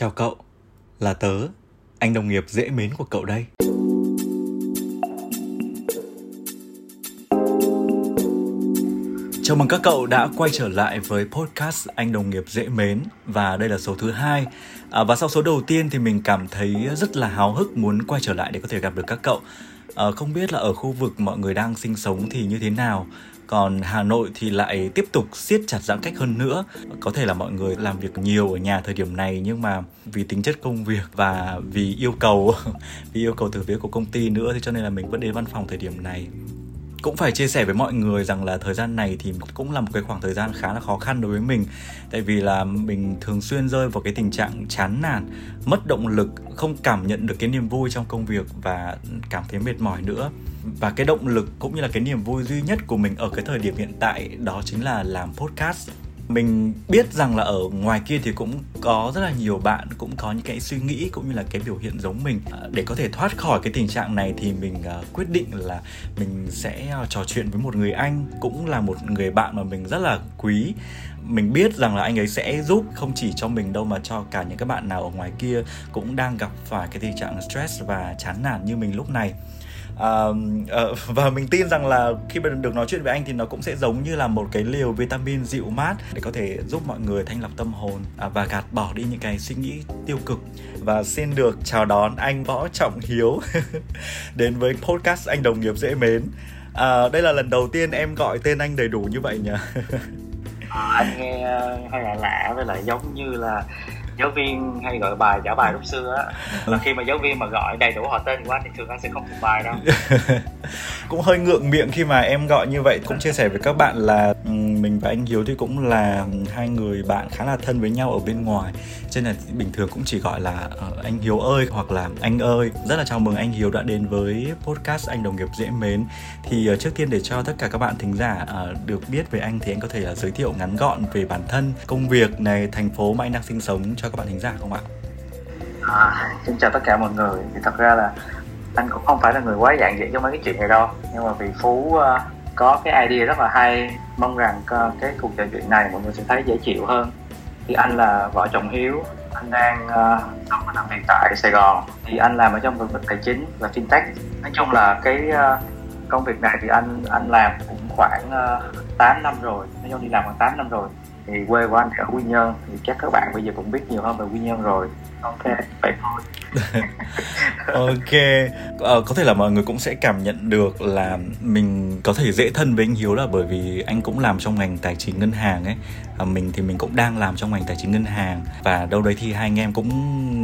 Chào cậu, là tớ, anh đồng nghiệp dễ mến của cậu đây. Chào mừng các cậu đã quay trở lại với podcast Anh Đồng nghiệp dễ mến và đây là số thứ hai. À, và sau số đầu tiên thì mình cảm thấy rất là háo hức muốn quay trở lại để có thể gặp được các cậu. À, không biết là ở khu vực mọi người đang sinh sống thì như thế nào còn Hà Nội thì lại tiếp tục siết chặt giãn cách hơn nữa. Có thể là mọi người làm việc nhiều ở nhà thời điểm này, nhưng mà vì tính chất công việc và vì yêu cầu, vì yêu cầu từ phía của công ty nữa, thì cho nên là mình vẫn đến văn phòng thời điểm này cũng phải chia sẻ với mọi người rằng là thời gian này thì cũng là một cái khoảng thời gian khá là khó khăn đối với mình. Tại vì là mình thường xuyên rơi vào cái tình trạng chán nản, mất động lực, không cảm nhận được cái niềm vui trong công việc và cảm thấy mệt mỏi nữa. Và cái động lực cũng như là cái niềm vui duy nhất của mình ở cái thời điểm hiện tại đó chính là làm podcast mình biết rằng là ở ngoài kia thì cũng có rất là nhiều bạn, cũng có những cái suy nghĩ cũng như là cái biểu hiện giống mình. À, để có thể thoát khỏi cái tình trạng này thì mình à, quyết định là mình sẽ à, trò chuyện với một người anh cũng là một người bạn mà mình rất là quý. Mình biết rằng là anh ấy sẽ giúp không chỉ cho mình đâu mà cho cả những các bạn nào ở ngoài kia cũng đang gặp phải cái tình trạng stress và chán nản như mình lúc này uh, uh, và mình tin rằng là khi mà được nói chuyện với anh thì nó cũng sẽ giống như là một cái liều vitamin dịu mát để có thể giúp mọi người thanh lọc tâm hồn uh, và gạt bỏ đi những cái suy nghĩ tiêu cực. Và xin được chào đón anh võ trọng hiếu đến với podcast anh đồng nghiệp dễ mến. À, đây là lần đầu tiên em gọi tên anh đầy đủ như vậy nhỉ? À, anh nghe ờ, hơi lạ lạ với lại giống như là giáo viên hay gọi bài trả bài lúc xưa á. Là khi mà giáo viên mà gọi đầy đủ họ tên của anh thì thường anh sẽ không thuộc bài đâu. Cũng hơi ngượng miệng khi mà em gọi như vậy cũng chia sẻ với các bạn là Ừ, mình và anh Hiếu thì cũng là hai người bạn khá là thân với nhau ở bên ngoài. Cho nên là bình thường cũng chỉ gọi là uh, anh Hiếu ơi hoặc là anh ơi. Rất là chào mừng anh Hiếu đã đến với podcast anh đồng nghiệp dễ mến. Thì uh, trước tiên để cho tất cả các bạn thính giả uh, được biết về anh thì anh có thể là giới thiệu ngắn gọn về bản thân công việc này thành phố mà anh đang sinh sống cho các bạn thính giả không ạ? À, xin chào tất cả mọi người. Thì thật ra là anh cũng không phải là người quá dạng dĩ trong mấy cái chuyện này đâu. Nhưng mà vì phú uh, có cái idea rất là hay. Mong rằng ờ, cái cuộc trò chuyện này mọi người sẽ thấy dễ chịu hơn. Thì anh là vợ chồng hiếu. Anh đang uh, sống và làm việc tại sài gòn. Thì anh làm ở trong lĩnh vực tài chính và fintech. Nói chung là cái uh, công việc này thì anh anh làm cũng khoảng uh, 8 năm rồi. Nói chung đi làm khoảng 8 năm rồi. Thì quê của anh ở quy nhơn. Thì chắc các bạn bây giờ cũng biết nhiều hơn về quy nhơn rồi ok vậy thôi. Ok. Ờ, có thể là mọi người cũng sẽ cảm nhận được là mình có thể dễ thân với anh hiếu là bởi vì anh cũng làm trong ngành tài chính ngân hàng ấy. À, mình thì mình cũng đang làm trong ngành tài chính ngân hàng và đâu đấy thì hai anh em cũng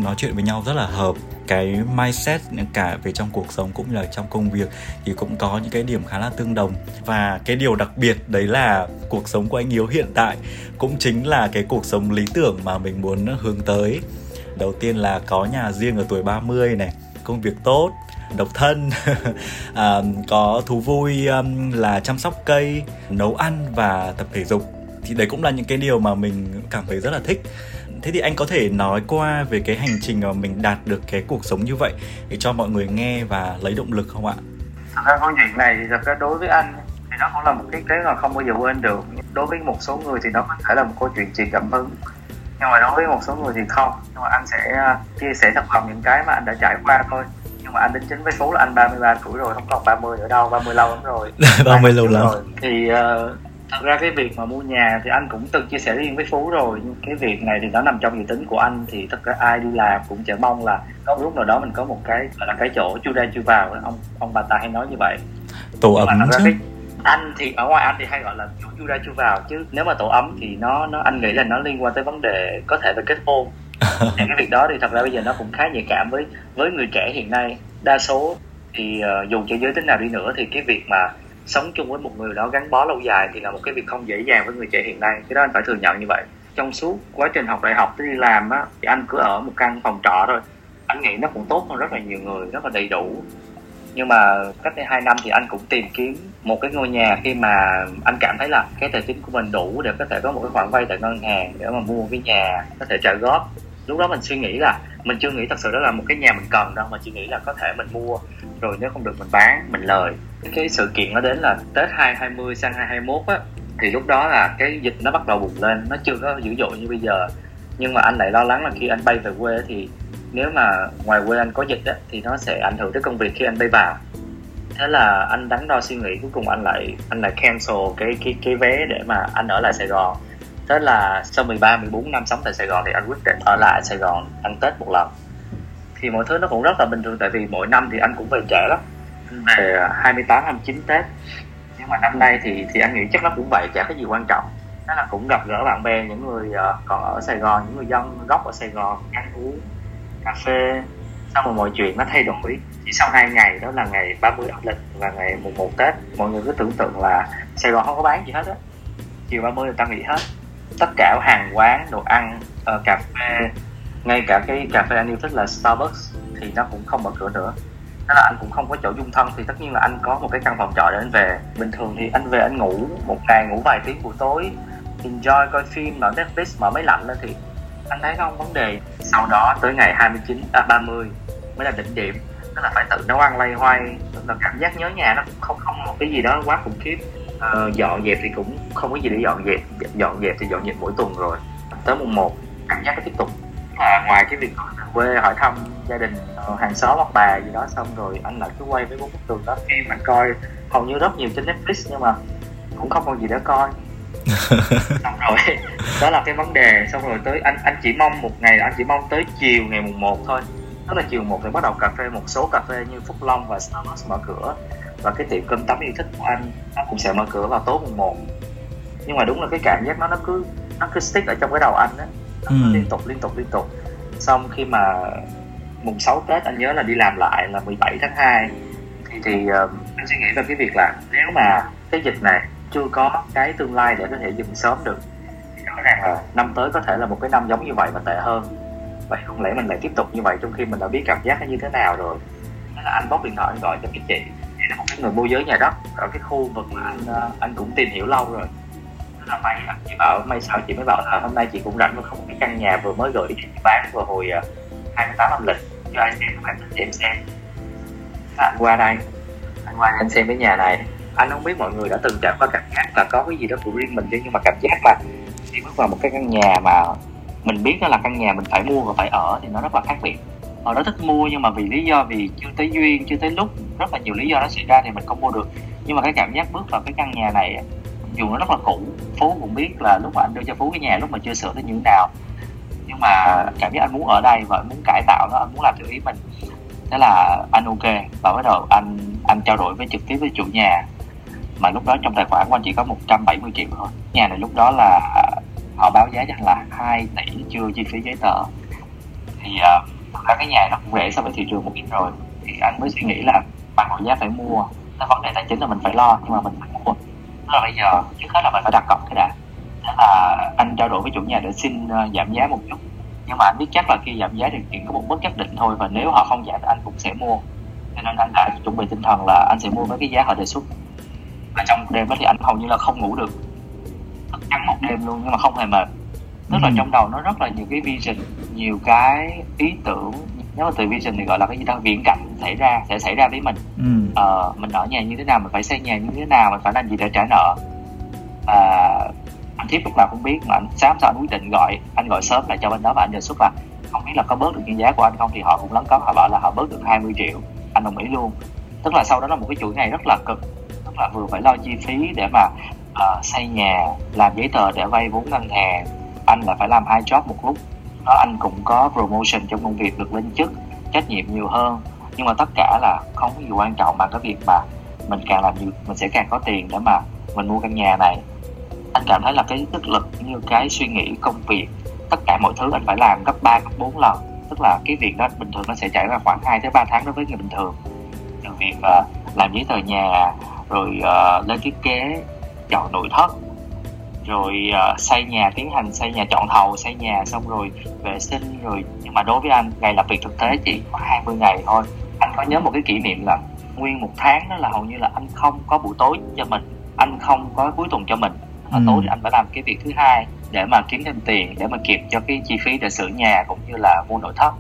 nói chuyện với nhau rất là hợp. Cái mindset cả về trong cuộc sống cũng như là trong công việc thì cũng có những cái điểm khá là tương đồng. Và cái điều đặc biệt đấy là cuộc sống của anh Hiếu hiện tại cũng chính là cái cuộc sống lý tưởng mà mình muốn hướng tới đầu tiên là có nhà riêng ở tuổi 30 này công việc tốt độc thân. À, có thú vui um, là chăm sóc cây nấu ăn và tập thể dục. Thì đấy cũng là những cái điều mà mình cảm thấy rất là thích. Thế thì anh có thể nói qua về cái hành trình mà mình đạt được cái cuộc sống như vậy để cho mọi người nghe và lấy động lực không ạ? Thật ra câu chuyện này thì thật ra đối với anh thì nó cũng là một cái kế mà không bao giờ quên được. Đối với một số người thì nó có thể là một câu chuyện truyền cảm hứng nhưng mà đối với một số người thì không. Nhưng mà anh sẽ à, chia sẻ thật lòng những cái mà anh đã trải qua thôi. Nhưng mà anh đính chính với số là anh 33 tuổi rồi không còn 30 nữa đâu 30 lâu lắm rồi. 30 lâu lắm. rồi. thì uh, thật ra cái việc mà mua nhà thì anh cũng từng chia sẻ riêng với phú rồi. Nhưng cái việc này thì nó nằm trong dự tính của anh. Thì tất cả ai đi làm cũng chỉ mong là có lúc nào đó mình có một cái là cái chỗ chu ra chu vào. Ông ông bà ta hay nói như vậy. Tổ ấm chứ. cái, anh thì ở ngoài anh thì hay gọi là chủ chu ra chu vào chứ. Nếu mà tổ ấm thì nó nó anh nghĩ là nó liên quan tới vấn đề có thể về kết hôn. Thì cái việc đó thì thật ra bây giờ nó cũng khá nhạy cảm với với người trẻ hiện nay. Đa số thì uh, dù cho giới tính nào đi nữa thì cái việc mà sống chung với một người đó gắn bó lâu dài thì là một cái việc không dễ dàng với người trẻ hiện nay. Cái đó anh phải thừa nhận như vậy. Trong suốt quá trình học đại học tới đi làm á thì anh cứ ở một căn phòng trọ thôi. Anh nghĩ nó cũng tốt hơn rất là nhiều người. Rất là đầy đủ nhưng mà cách đây hai năm thì anh cũng tìm kiếm một cái ngôi nhà khi mà anh cảm thấy là cái tài chính của mình đủ để có thể có một cái khoản vay tại ngân hàng để mà mua cái nhà có thể trả góp. Lúc đó mình suy nghĩ là, mình chưa nghĩ thật sự đó là một cái nhà mình cần đâu, mà chỉ nghĩ là có thể mình mua. Rồi nếu không được mình bán, mình lời. Cái sự kiện nó đến là tết 2020 sang 2021 á, thì lúc đó là cái dịch nó bắt đầu bùng lên, nó chưa có dữ dội như bây giờ. Nhưng mà anh lại lo lắng là khi anh bay về quê thì nếu mà ngoài quê anh có dịch á, thì nó sẽ ảnh hưởng tới công việc khi anh bay vào. Thế là anh đắn đo suy nghĩ cuối cùng anh lại anh lại cancel cái cái cái vé để mà anh ở lại Sài Gòn. Thế là sau 13 14 năm sống tại Sài Gòn thì anh quyết định ở lại Sài Gòn ăn Tết một lần. Thì mọi thứ nó cũng rất là bình thường tại vì mỗi năm thì anh cũng về trễ lắm. Về à, 28 29 Tết. Nhưng mà năm nay thì thì anh nghĩ chắc nó cũng vậy chả có gì quan trọng. Đó là cũng gặp gỡ bạn bè những người ờ, còn ở Sài Gòn những người dân gốc ở Sài Gòn ăn uống cà phê xong rồi mọi chuyện nó thay đổi. Chỉ sau hai ngày đó là ngày 30 âm lịch và ngày mùng 1 Tết mọi người cứ tưởng tượng là Sài Gòn không có bán gì hết á. Chiều 30 người ta nghỉ hết. Tất cả hàng quán đồ ăn uh, cà phê ngay cả cái cà phê anh yêu thích là Starbucks thì nó cũng không mở cửa nữa. Đó là anh cũng không có chỗ dung thân thì tất nhiên là anh có một cái căn phòng trọ để anh về. Bình thường thì anh về anh ngủ một ngày ngủ vài tiếng buổi tối enjoy coi phim mở Netflix mở máy lạnh lên thì anh thấy không vấn đề sau đó tới ngày 29 à 30 mới là đỉnh điểm. Tức là phải tự nấu ăn lay hoay là cảm giác nhớ nhà nó cũng không không một cái gì đó quá khủng khiếp. Uh, dọn dẹp thì cũng không có gì để dọn dẹp dọn dẹp thì dọn dẹp mỗi tuần rồi. Tới mùng 1 cảm giác nó tiếp tục. À, ngoài cái việc quê hỏi thăm gia đình ờ, hàng xóm hoặc bà gì đó xong rồi anh lại cứ quay với bốn bức tường đó. Phim anh coi hầu như rất nhiều trên Netflix nhưng mà cũng không còn gì để coi. xong rồi đó là cái vấn đề. Xong rồi tới anh anh chỉ mong một ngày anh chỉ mong tới chiều ngày mùng 1 thôi. Đó là chiều một thì bắt đầu cà phê một số cà phê như Phúc Long và Starbucks mở cửa. Và cái tiệm cơm tấm yêu thích của anh nó cũng sẽ mở cửa vào tối mùng 1 nhưng mà đúng là cái cảm giác nó nó cứ nó cứ stick ở trong cái đầu anh á. Ừ. liên tục liên tục liên tục. Xong khi mà mùng 6 Tết anh nhớ là đi làm lại là 17 tháng 2 thì, thì uh, anh suy nghĩ về cái việc là nếu mà cái dịch này chưa có cái tương lai để có thể dừng sớm được. Thì rõ ràng là năm tới có thể là một cái năm giống như vậy và tệ hơn. Vậy không lẽ mình lại tiếp tục như vậy trong khi mình đã biết cảm giác nó như thế nào rồi? Thế là anh bóc điện thoại anh gọi cho cái chị. Chị là một cái người môi giới nhà đất ở cái khu vực mà anh ờ, anh cũng tìm hiểu lâu rồi. Rất là may chị bảo may sao chị mới bảo là hôm nay chị cũng rảnh mà không cái căn nhà vừa mới gửi chị bán vào hồi 28 ờ, âm lịch cho anh xem bạn xem xem. Anh qua đây. Anh qua anh xem cái nhà này anh không biết mọi người đã từng trải qua cảm giác là có cái gì đó của riêng mình chứ, nhưng mà cảm giác là khi bước vào một cái căn nhà mà mình biết đó là căn nhà mình phải mua và phải ở thì nó rất là khác biệt. Họ đó thích mua nhưng mà vì lý do, vì chưa tới duyên, chưa tới lúc, rất là nhiều lý do nó xảy ra thì mình không mua được. Nhưng mà cái cảm giác bước vào cái căn nhà này dù nó rất là cũ, phú cũng biết là lúc mà anh đưa cho phú cái nhà lúc mà chưa sửa tới như thế nào. Nhưng mà cảm giác anh muốn ở đây và muốn cải tạo nó, anh muốn làm theo ý mình, thế là anh ok. Và bắt đầu anh anh trao đổi với trực tiếp với chủ nhà mà lúc đó trong tài khoản của anh chỉ có 170 triệu thôi. Nhà này lúc đó là họ báo giá cho anh là 2 tỷ chưa chi phí giấy tờ. Thì ờ, uh, thực ra cái nhà nó cũng rẻ so với thị trường một ít rồi. Thì anh mới suy nghĩ là bằng mọi giá phải mua. Cái vấn đề tài chính là mình phải lo nhưng mà mình phải mua. Thế là bây giờ trước hết là mình phải đặt cọc cái đã. Thế là anh trao đổi với chủ nhà để xin uh, giảm giá một chút. Nhưng mà anh biết chắc là khi giảm giá thì chỉ có một mức nhất định thôi và nếu họ không giảm thì anh cũng sẽ mua. Cho nên anh đã chuẩn bị tinh thần là anh sẽ mua với cái giá họ đề xuất và trong đêm đó thì anh hầu như là không ngủ được. Thức trắng một đêm luôn nhưng mà không hề mệt. Tức là ừ. trong đầu nó rất là nhiều cái vision nhiều cái ý tưởng. Nếu mà từ vision thì gọi là cái gì đó viễn cảnh xảy ra sẽ xảy ra với mình. Ừ. ờ, mình ở nhà như thế nào mình phải xây nhà như thế nào mình phải làm gì để trả nợ. À, anh thiếp lúc nào cũng biết mà anh sáng sau anh quyết định gọi anh gọi sớm lại cho bên đó và anh đề xuất là không biết là có bớt được nhân giá của anh không thì họ cũng lắng cấn họ bảo là họ bớt được 20 triệu. Anh đồng ý luôn. Tức là sau đó là một cái chuỗi ngày rất là cực và vừa phải lo chi phí để mà uh, xây nhà làm giấy tờ để vay vốn ngân hàng. Anh là phải làm hai job một lúc. Đó anh cũng có promotion trong công việc được lên chức trách nhiệm nhiều hơn. Nhưng mà tất cả là không có gì quan trọng bằng cái việc mà mình càng làm nhiều mình sẽ càng có tiền để mà mình mua căn nhà này. Anh cảm thấy là cái sức lực như cái suy nghĩ công việc tất cả mọi thứ anh phải làm gấp 3, gấp 4 lần. Tức là cái việc đó bình thường nó sẽ trải qua khoảng 2 tới 3 tháng đối với người bình thường. Từ việc uh, làm giấy tờ nhà rồi uh, lên thiết kế chọn nội thất rồi uh, xây nhà tiến hành xây nhà chọn thầu xây nhà xong rồi vệ sinh rồi. Nhưng mà đối với anh ngày làm việc thực tế chỉ có 20 ngày thôi. Anh có nhớ một cái kỷ niệm là nguyên một tháng đó là hầu như là anh không có buổi tối cho mình anh không có cuối tuần cho mình. Ừ. tối thì anh phải làm cái việc thứ hai để mà kiếm thêm tiền để mà kịp cho cái chi phí để sửa nhà cũng như là mua nội thất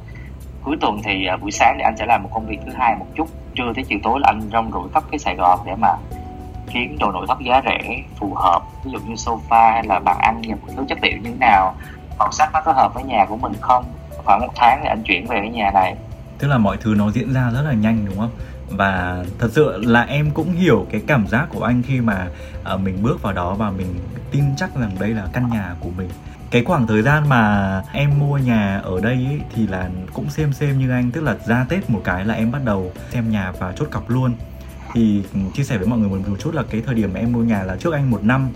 cuối tuần thì uh, buổi sáng thì anh sẽ làm một công việc thứ hai một chút. Trưa tới chiều tối là anh rong ruổi khắp cái sài gòn để mà kiếm đồ nội thất giá rẻ phù hợp. Ví dụ như sofa hay là bàn ăn những thứ chất liệu như thế nào màu sắc nó có hợp với nhà của mình không? Khoảng một tháng thì anh chuyển về cái nhà này. Tức là mọi thứ nó diễn ra rất là nhanh đúng không? Và thật sự là em cũng hiểu cái cảm giác của anh khi mà uh, mình bước vào đó và mình tin chắc rằng đây là căn nhà của mình cái khoảng thời gian mà em mua nhà ở đây ấy, thì là cũng xem xem như anh tức là ra tết một cái là em bắt đầu xem nhà và chốt cọc luôn. Thì ừ, chia sẻ với mọi người một chút là cái thời điểm mà em mua nhà là trước anh một năm.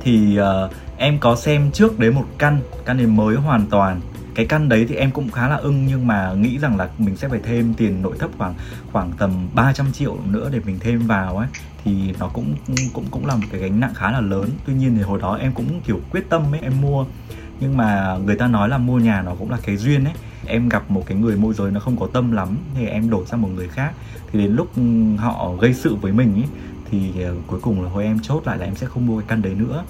Thì uh, em có xem trước đấy một căn căn này mới hoàn toàn. Cái căn đấy thì em cũng khá là ưng nhưng mà nghĩ rằng là mình sẽ phải thêm tiền nội thất khoảng khoảng tầm 300 triệu nữa để mình thêm vào ấy thì nó cũng cũng cũng là một cái gánh nặng khá là lớn. Tuy nhiên thì hồi đó em cũng kiểu quyết tâm ấy, em mua. Nhưng mà người ta nói là mua nhà nó cũng là cái duyên ấy. Em gặp một cái người môi giới nó không có tâm lắm, thì em đổi sang một người khác. Thì đến lúc ừ, họ gây sự với mình ấy, thì ờ, cuối cùng là hồi em chốt lại là em sẽ không mua cái căn đấy nữa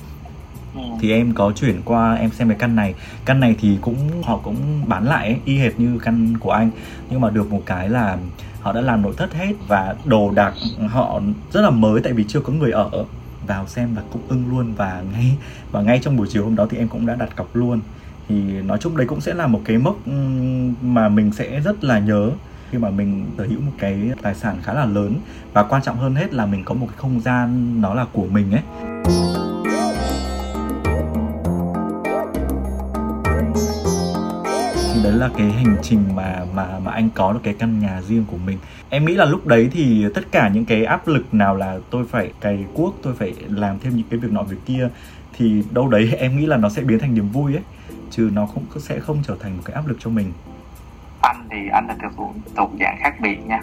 ừ. thì em có chuyển qua em xem cái căn này. Căn này thì cũng họ cũng bán lại ấy, y hệt như căn của anh. Nhưng mà được một cái là họ đã làm nội thất hết và đồ đạc họ rất là mới tại vì chưa có người ở. Vào xem và cũng ưng luôn và ngay và ngay trong buổi chiều hôm đó thì em cũng đã đặt cọc luôn. Thì nói chung đấy cũng sẽ là một cái mốc ừ, mà mình sẽ rất là nhớ khi mà mình sở hữu một cái tài sản khá là lớn. Và quan trọng hơn hết là mình có một cái không gian nó là của mình ấy. Đấy là cái hành trình mà mà mà anh có được cái căn nhà riêng của mình. Em nghĩ là lúc đấy thì tất cả những cái áp lực nào là tôi phải cày cuốc, tôi phải làm thêm những cái việc nọ việc kia, thì đâu đấy em nghĩ là nó sẽ biến thành niềm vui ấy, chứ nó cũng sẽ không trở thành một cái áp lực cho mình. Anh thì anh là thuộc thuộc dạng khác biệt nha.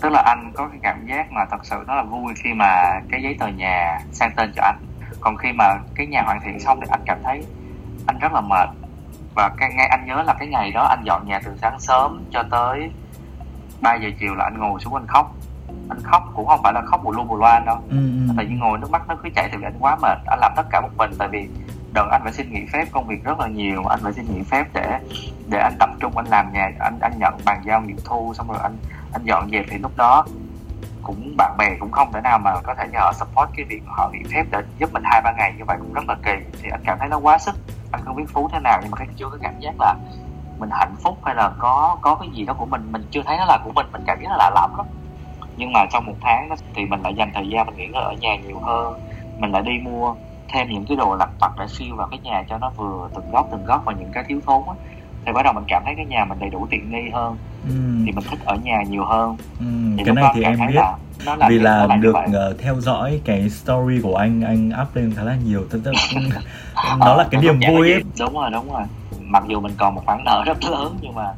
Tức là anh có cái cảm giác mà thật sự nó là vui khi mà cái giấy tờ nhà sang tên cho anh. Còn khi mà cái nhà hoàn thiện xong thì anh cảm thấy anh rất là mệt và cái ngay anh nhớ là cái ngày đó anh dọn nhà từ sáng sớm cho tới 3 giờ chiều là anh ngồi xuống anh khóc. Anh khóc cũng không phải là khóc bù lu bù loa đâu. Ừ, ừ. tại vì ngồi nước mắt nó cứ chảy vì anh quá mệt. Anh làm tất cả một mình tại vì đợt anh phải xin nghỉ phép công việc rất là nhiều. Anh phải xin nghỉ phép để để anh tập trung anh làm nhà anh anh nhận bàn giao nghiệm thu xong rồi anh anh dọn dẹp thì lúc đó cũng bạn bè cũng không thể nào mà có thể nhờ support cái việc họ nghỉ phép để giúp mình hai ba ngày. Như vậy cũng rất là kỳ. Thì anh cảm thấy nó quá sức anh không biết phú thế nào nhưng mà cái chưa có cảm giác là mình hạnh phúc hay là có có cái gì đó của mình mình chưa thấy nó là của mình mình cảm giác nó lạ lắm lắm. Nhưng mà trong một tháng đó, thì mình lại dành thời gian mình nghỉ ngơi ở nhà nhiều hơn. Mình lại đi mua thêm những cái đồ lặt vặt để siêu vào cái nhà cho nó vừa từng góc từng góc và những cái thiếu thốn á thì bắt đầu mình cảm thấy cái nhà mình đầy đủ tiện nghi hơn. Ừ. thì mình thích ở nhà nhiều hơn. Ừ, thì cái này thì em biết. là, là vì là, là được uh, theo dõi cái story của anh anh up lên khá là nhiều tức là nó là cái niềm vui ấy. Đúng rồi đúng rồi. Mặc dù mình còn một khoản nợ rất lớn nhưng mà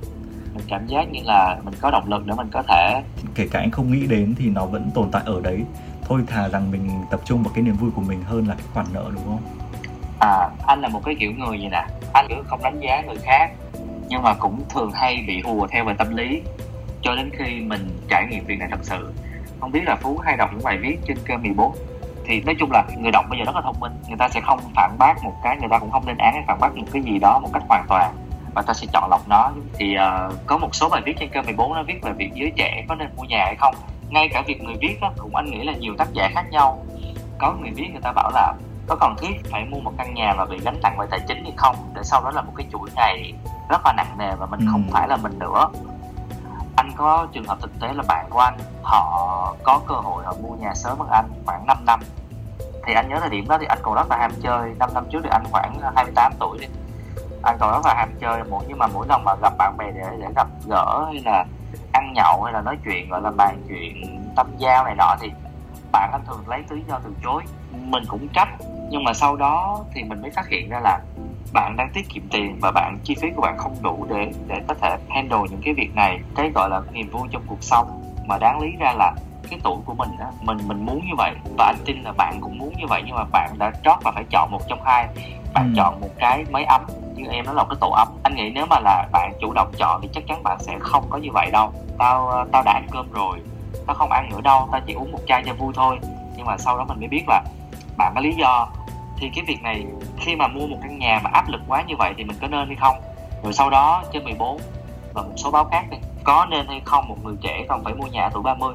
mình cảm giác như là mình có động lực để mình có thể kể cả anh không nghĩ đến thì nó vẫn tồn tại ở đấy. Thôi thà rằng mình tập trung vào cái niềm vui của mình hơn là cái khoản nợ đúng không? À anh là một cái kiểu người gì nè? Anh cũng không đánh giá người khác nhưng mà cũng thường hay bị hùa theo về tâm lý. Cho đến khi mình trải nghiệm việc này thật sự. Không biết là phú hay đọc những bài viết trên kênh 14 thì nói chung là người đọc bây giờ rất là thông minh. Người ta sẽ không phản bác một cái người ta cũng không lên án hay phản bác một cái gì đó một cách hoàn toàn. Và ta sẽ chọn lọc nó. Thì uh, có một số bài viết trên kênh 14 nó viết về việc giới trẻ có nên mua nhà hay không. Ngay cả việc người viết đó, cũng anh nghĩ là nhiều tác giả khác nhau. Có người viết người ta bảo là có cần thiết phải mua một căn nhà và bị gánh nặng về tài chính hay không để sau đó là một cái chuỗi ngày rất là nặng nề và mình ừ. không phải là mình nữa. Anh có trường hợp thực tế là bạn của anh họ có cơ hội họ mua nhà sớm hơn anh khoảng 5 năm. Thì anh nhớ thời điểm đó thì anh còn rất là ham chơi. 5 năm trước thì anh khoảng 28 tuổi đi. Anh còn rất là ham chơi mỗi nhưng mà mỗi lần mà gặp bạn bè để để gặp gỡ hay là ăn nhậu hay là nói chuyện gọi là bàn chuyện tâm giao này nọ thì bạn anh thường lấy lý do từ chối. Mình cũng trách nhưng mà sau đó thì mình mới phát hiện ra là bạn đang tiết kiệm tiền và bạn chi phí của bạn không đủ để để có thể handle những cái việc này. Cái gọi là niềm vui trong cuộc sống. Mà đáng lý ra là cái tuổi của mình á mình mình muốn như vậy. Và anh tin là bạn cũng muốn như vậy nhưng mà bạn đã trót và phải chọn một trong hai. Bạn ừ. chọn một cái máy ấm như em nó là một cái tổ ấm. Anh nghĩ nếu mà là bạn chủ động chọn thì chắc chắn bạn sẽ không có như vậy đâu. Tao tao đã ăn cơm rồi tao không ăn nữa đâu. Tao chỉ uống một chai cho vui thôi. Nhưng mà sau đó mình mới biết là bạn có lý do thì cái việc này khi mà mua một căn nhà mà áp lực quá như vậy thì mình có nên hay không? Rồi sau đó trên 14 và một số báo khác đi có nên hay không một người trẻ còn phải mua nhà tuổi 30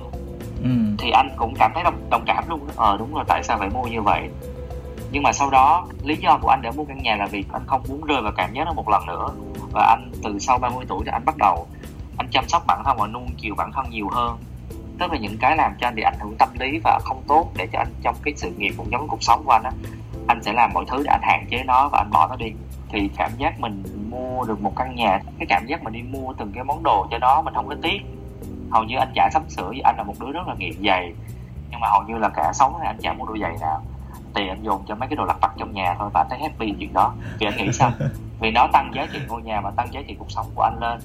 ừ. thì anh cũng cảm thấy đồng, đồng cảm luôn ờ đúng rồi tại sao phải mua như vậy? Nhưng mà sau đó lý do của anh để mua căn nhà là vì anh không muốn rơi vào cảm giác đó một lần nữa. Và anh từ sau 30 tuổi thì anh bắt đầu anh chăm sóc bản thân và nuông chiều bản thân nhiều hơn. Tức là những cái làm cho anh bị ảnh hưởng tâm lý và không tốt để cho anh trong cái sự nghiệp cũng giống cuộc sống của anh á anh sẽ làm mọi thứ để anh hạn chế nó và anh bỏ nó đi. Thì cảm giác mình mua được một căn nhà cái cảm giác mình đi mua từng cái món đồ cho nó mình không có tiếc. Hầu như anh chả sắm sửa gì anh là một đứa rất là nghiện giày. Nhưng mà hầu như là cả sống này anh chả mua đôi giày nào. Tiền anh dùng cho mấy cái đồ lặt vặt trong nhà thôi và anh thấy happy chuyện đó. Vì anh nghĩ sao? Vì nó tăng giá trị ngôi nhà và tăng giá trị cuộc sống của anh lên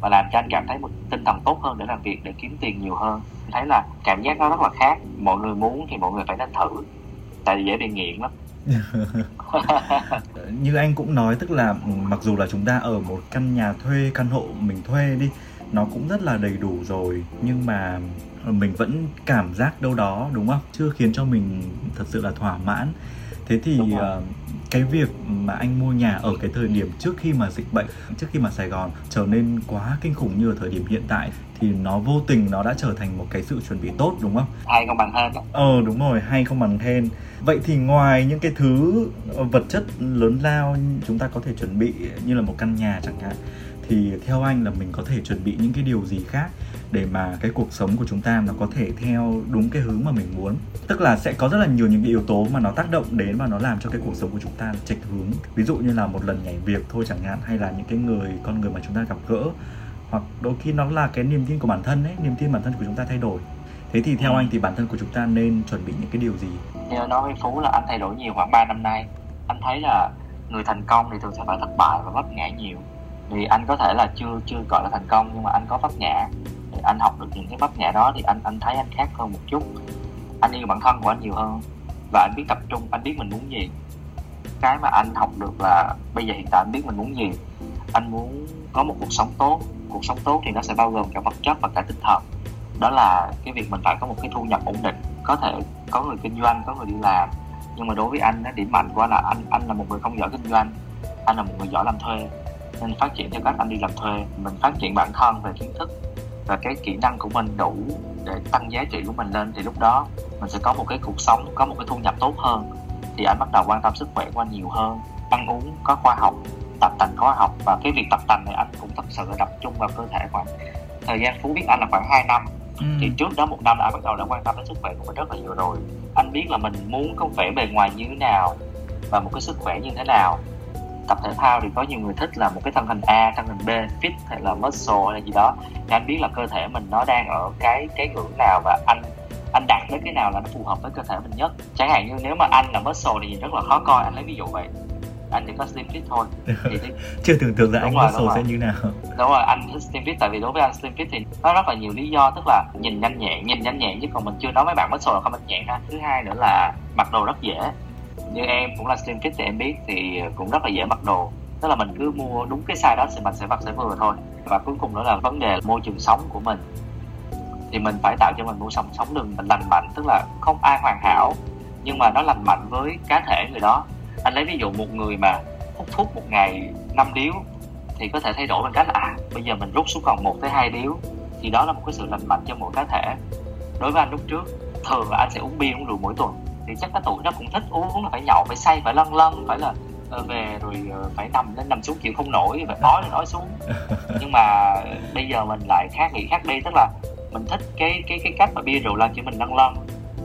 và làm cho anh cảm thấy một tinh thần tốt hơn để làm việc để kiếm tiền nhiều hơn. Thấy là cảm giác nó rất là khác. Mọi người muốn thì mọi người phải nên thử. Tại vì dễ bị nghiện lắm như anh cũng nói tức là mặc dù là chúng ta ở một căn nhà thuê căn hộ mình thuê đi nó cũng rất là đầy đủ rồi nhưng mà mình vẫn cảm giác đâu đó đúng không? Chưa khiến cho mình thật sự là thỏa mãn. Thế thì uh, cái việc mà anh mua nhà ở cái thời điểm trước khi mà dịch bệnh trước khi mà sài gòn trở nên quá kinh khủng như ở thời điểm hiện tại thì nó vô tình nó đã trở thành một cái sự chuẩn bị tốt đúng không? Hay không bằng hên. Ờ đúng rồi hay không bằng hên vậy thì ngoài những cái thứ vật chất lớn lao chúng ta có thể chuẩn bị như là một căn nhà chẳng hạn thì theo anh là mình có thể chuẩn bị những cái điều gì khác để mà cái cuộc sống của chúng ta nó có thể theo đúng cái hướng mà mình muốn? Tức là sẽ có rất là nhiều những cái yếu tố mà nó tác động đến và nó làm cho cái cuộc sống của chúng ta chệch hướng. Ví dụ như là một lần nhảy việc thôi chẳng hạn hay là những cái người con người mà chúng ta gặp gỡ hoặc đôi khi nó là cái niềm tin của bản thân ấy niềm tin bản thân của chúng ta thay đổi. Thế thì theo ừ. anh thì bản thân của chúng ta nên chuẩn bị những cái điều gì theo nói với phú là anh thay đổi nhiều khoảng 3 năm nay. Anh thấy là người thành công thì thường sẽ phải thất bại và vấp ngã nhiều. Thì anh có thể là chưa chưa gọi là thành công, nhưng mà anh có vấp ngã. Thì anh học được những cái vấp ngã đó thì anh anh thấy anh khác hơn một chút. Anh yêu bản thân của anh nhiều hơn. Và anh biết tập trung, anh biết mình muốn gì. Cái mà anh học được là bây giờ hiện tại anh biết mình muốn gì. Anh muốn có một cuộc sống tốt. Cuộc sống tốt thì nó sẽ bao gồm cả vật chất và cả tinh thần. Đó là cái việc mình phải có một cái thu nhập ổn định có thể có người kinh doanh, có người đi làm. Nhưng mà đối với anh nó điểm mạnh của anh là anh anh là một người không giỏi kinh doanh. Anh là một người giỏi làm thuê. Nên phát triển theo cách anh đi làm thuê. Mình phát triển bản thân về kiến thức và cái kỹ năng của mình đủ để tăng giá trị của mình lên. Thì lúc đó, mình sẽ có một cái cuộc sống, có một cái thu nhập tốt hơn. Thì anh bắt đầu quan tâm sức khỏe của anh nhiều hơn. Ăn uống, có khoa học, tập tành khoa học. Và cái việc tập tành này anh cũng thật sự là tập trung vào cơ thể khoảng thời gian phú biết anh là khoảng 2 năm ừ. thì trước đó một năm anh bắt đầu đã quan tâm đến sức khỏe của mình rất là nhiều rồi. Anh biết là mình muốn có vẻ bề ngoài như thế nào và một cái sức khỏe như thế nào. Tập thể thao thì có nhiều người thích là một cái thân hình A, thân hình B, fit hay là muscle hay gì đó. Thì anh biết là cơ thể mình nó đang ở cái cái ngưỡng nào và anh anh đạt đến cái nào là nó phù hợp với cơ thể mình nhất. Chẳng hạn như nếu mà anh là muscle thì nhìn rất là khó coi anh lấy ví dụ vậy anh chỉ có slim fit thôi. Thì chưa tưởng tượng là anh rồi, muscle sẽ như nào. Đúng rồi anh slim fit tại vì đối với anh slim fit thì nó rất là nhiều lý do tức là nhìn nhanh nhẹn nhìn nhanh nhẹn chứ còn mình chưa nói mấy bạn muscle là không nhanh nhẹn ha. Thứ hai nữa là mặc đồ rất dễ. Như em cũng là slim fit thì em biết thì cũng rất là dễ mặc đồ. Tức là mình cứ mua đúng cái size đó thì mình sẽ mặc sẽ vừa thôi. Và cuối cùng nữa là vấn đề môi trường sống của mình. Thì mình phải tạo cho mình môi sống sống đường mình lành mạnh tức là không ai hoàn hảo nhưng mà nó lành mạnh với cá thể người đó anh lấy ví dụ một người mà hút thuốc một ngày năm điếu thì có thể thay đổi bằng cách là à, bây giờ mình rút xuống còn một tới hai điếu. Thì đó là một cái sự lành mạnh cho mỗi cá thể. Đối với anh lúc trước thường là anh sẽ uống bia uống rượu mỗi tuần. Thì chắc cái tuổi nó cũng thích uống là phải nhậu phải say phải lân lân phải là uh, về rồi uh, phải nằm lên nằm xuống chịu không nổi phải nói lên nói xuống. Nhưng mà bây giờ mình lại khác nghĩ khác đi tức là mình thích cái cái cái cách mà bia rượu lên cho mình lân lân.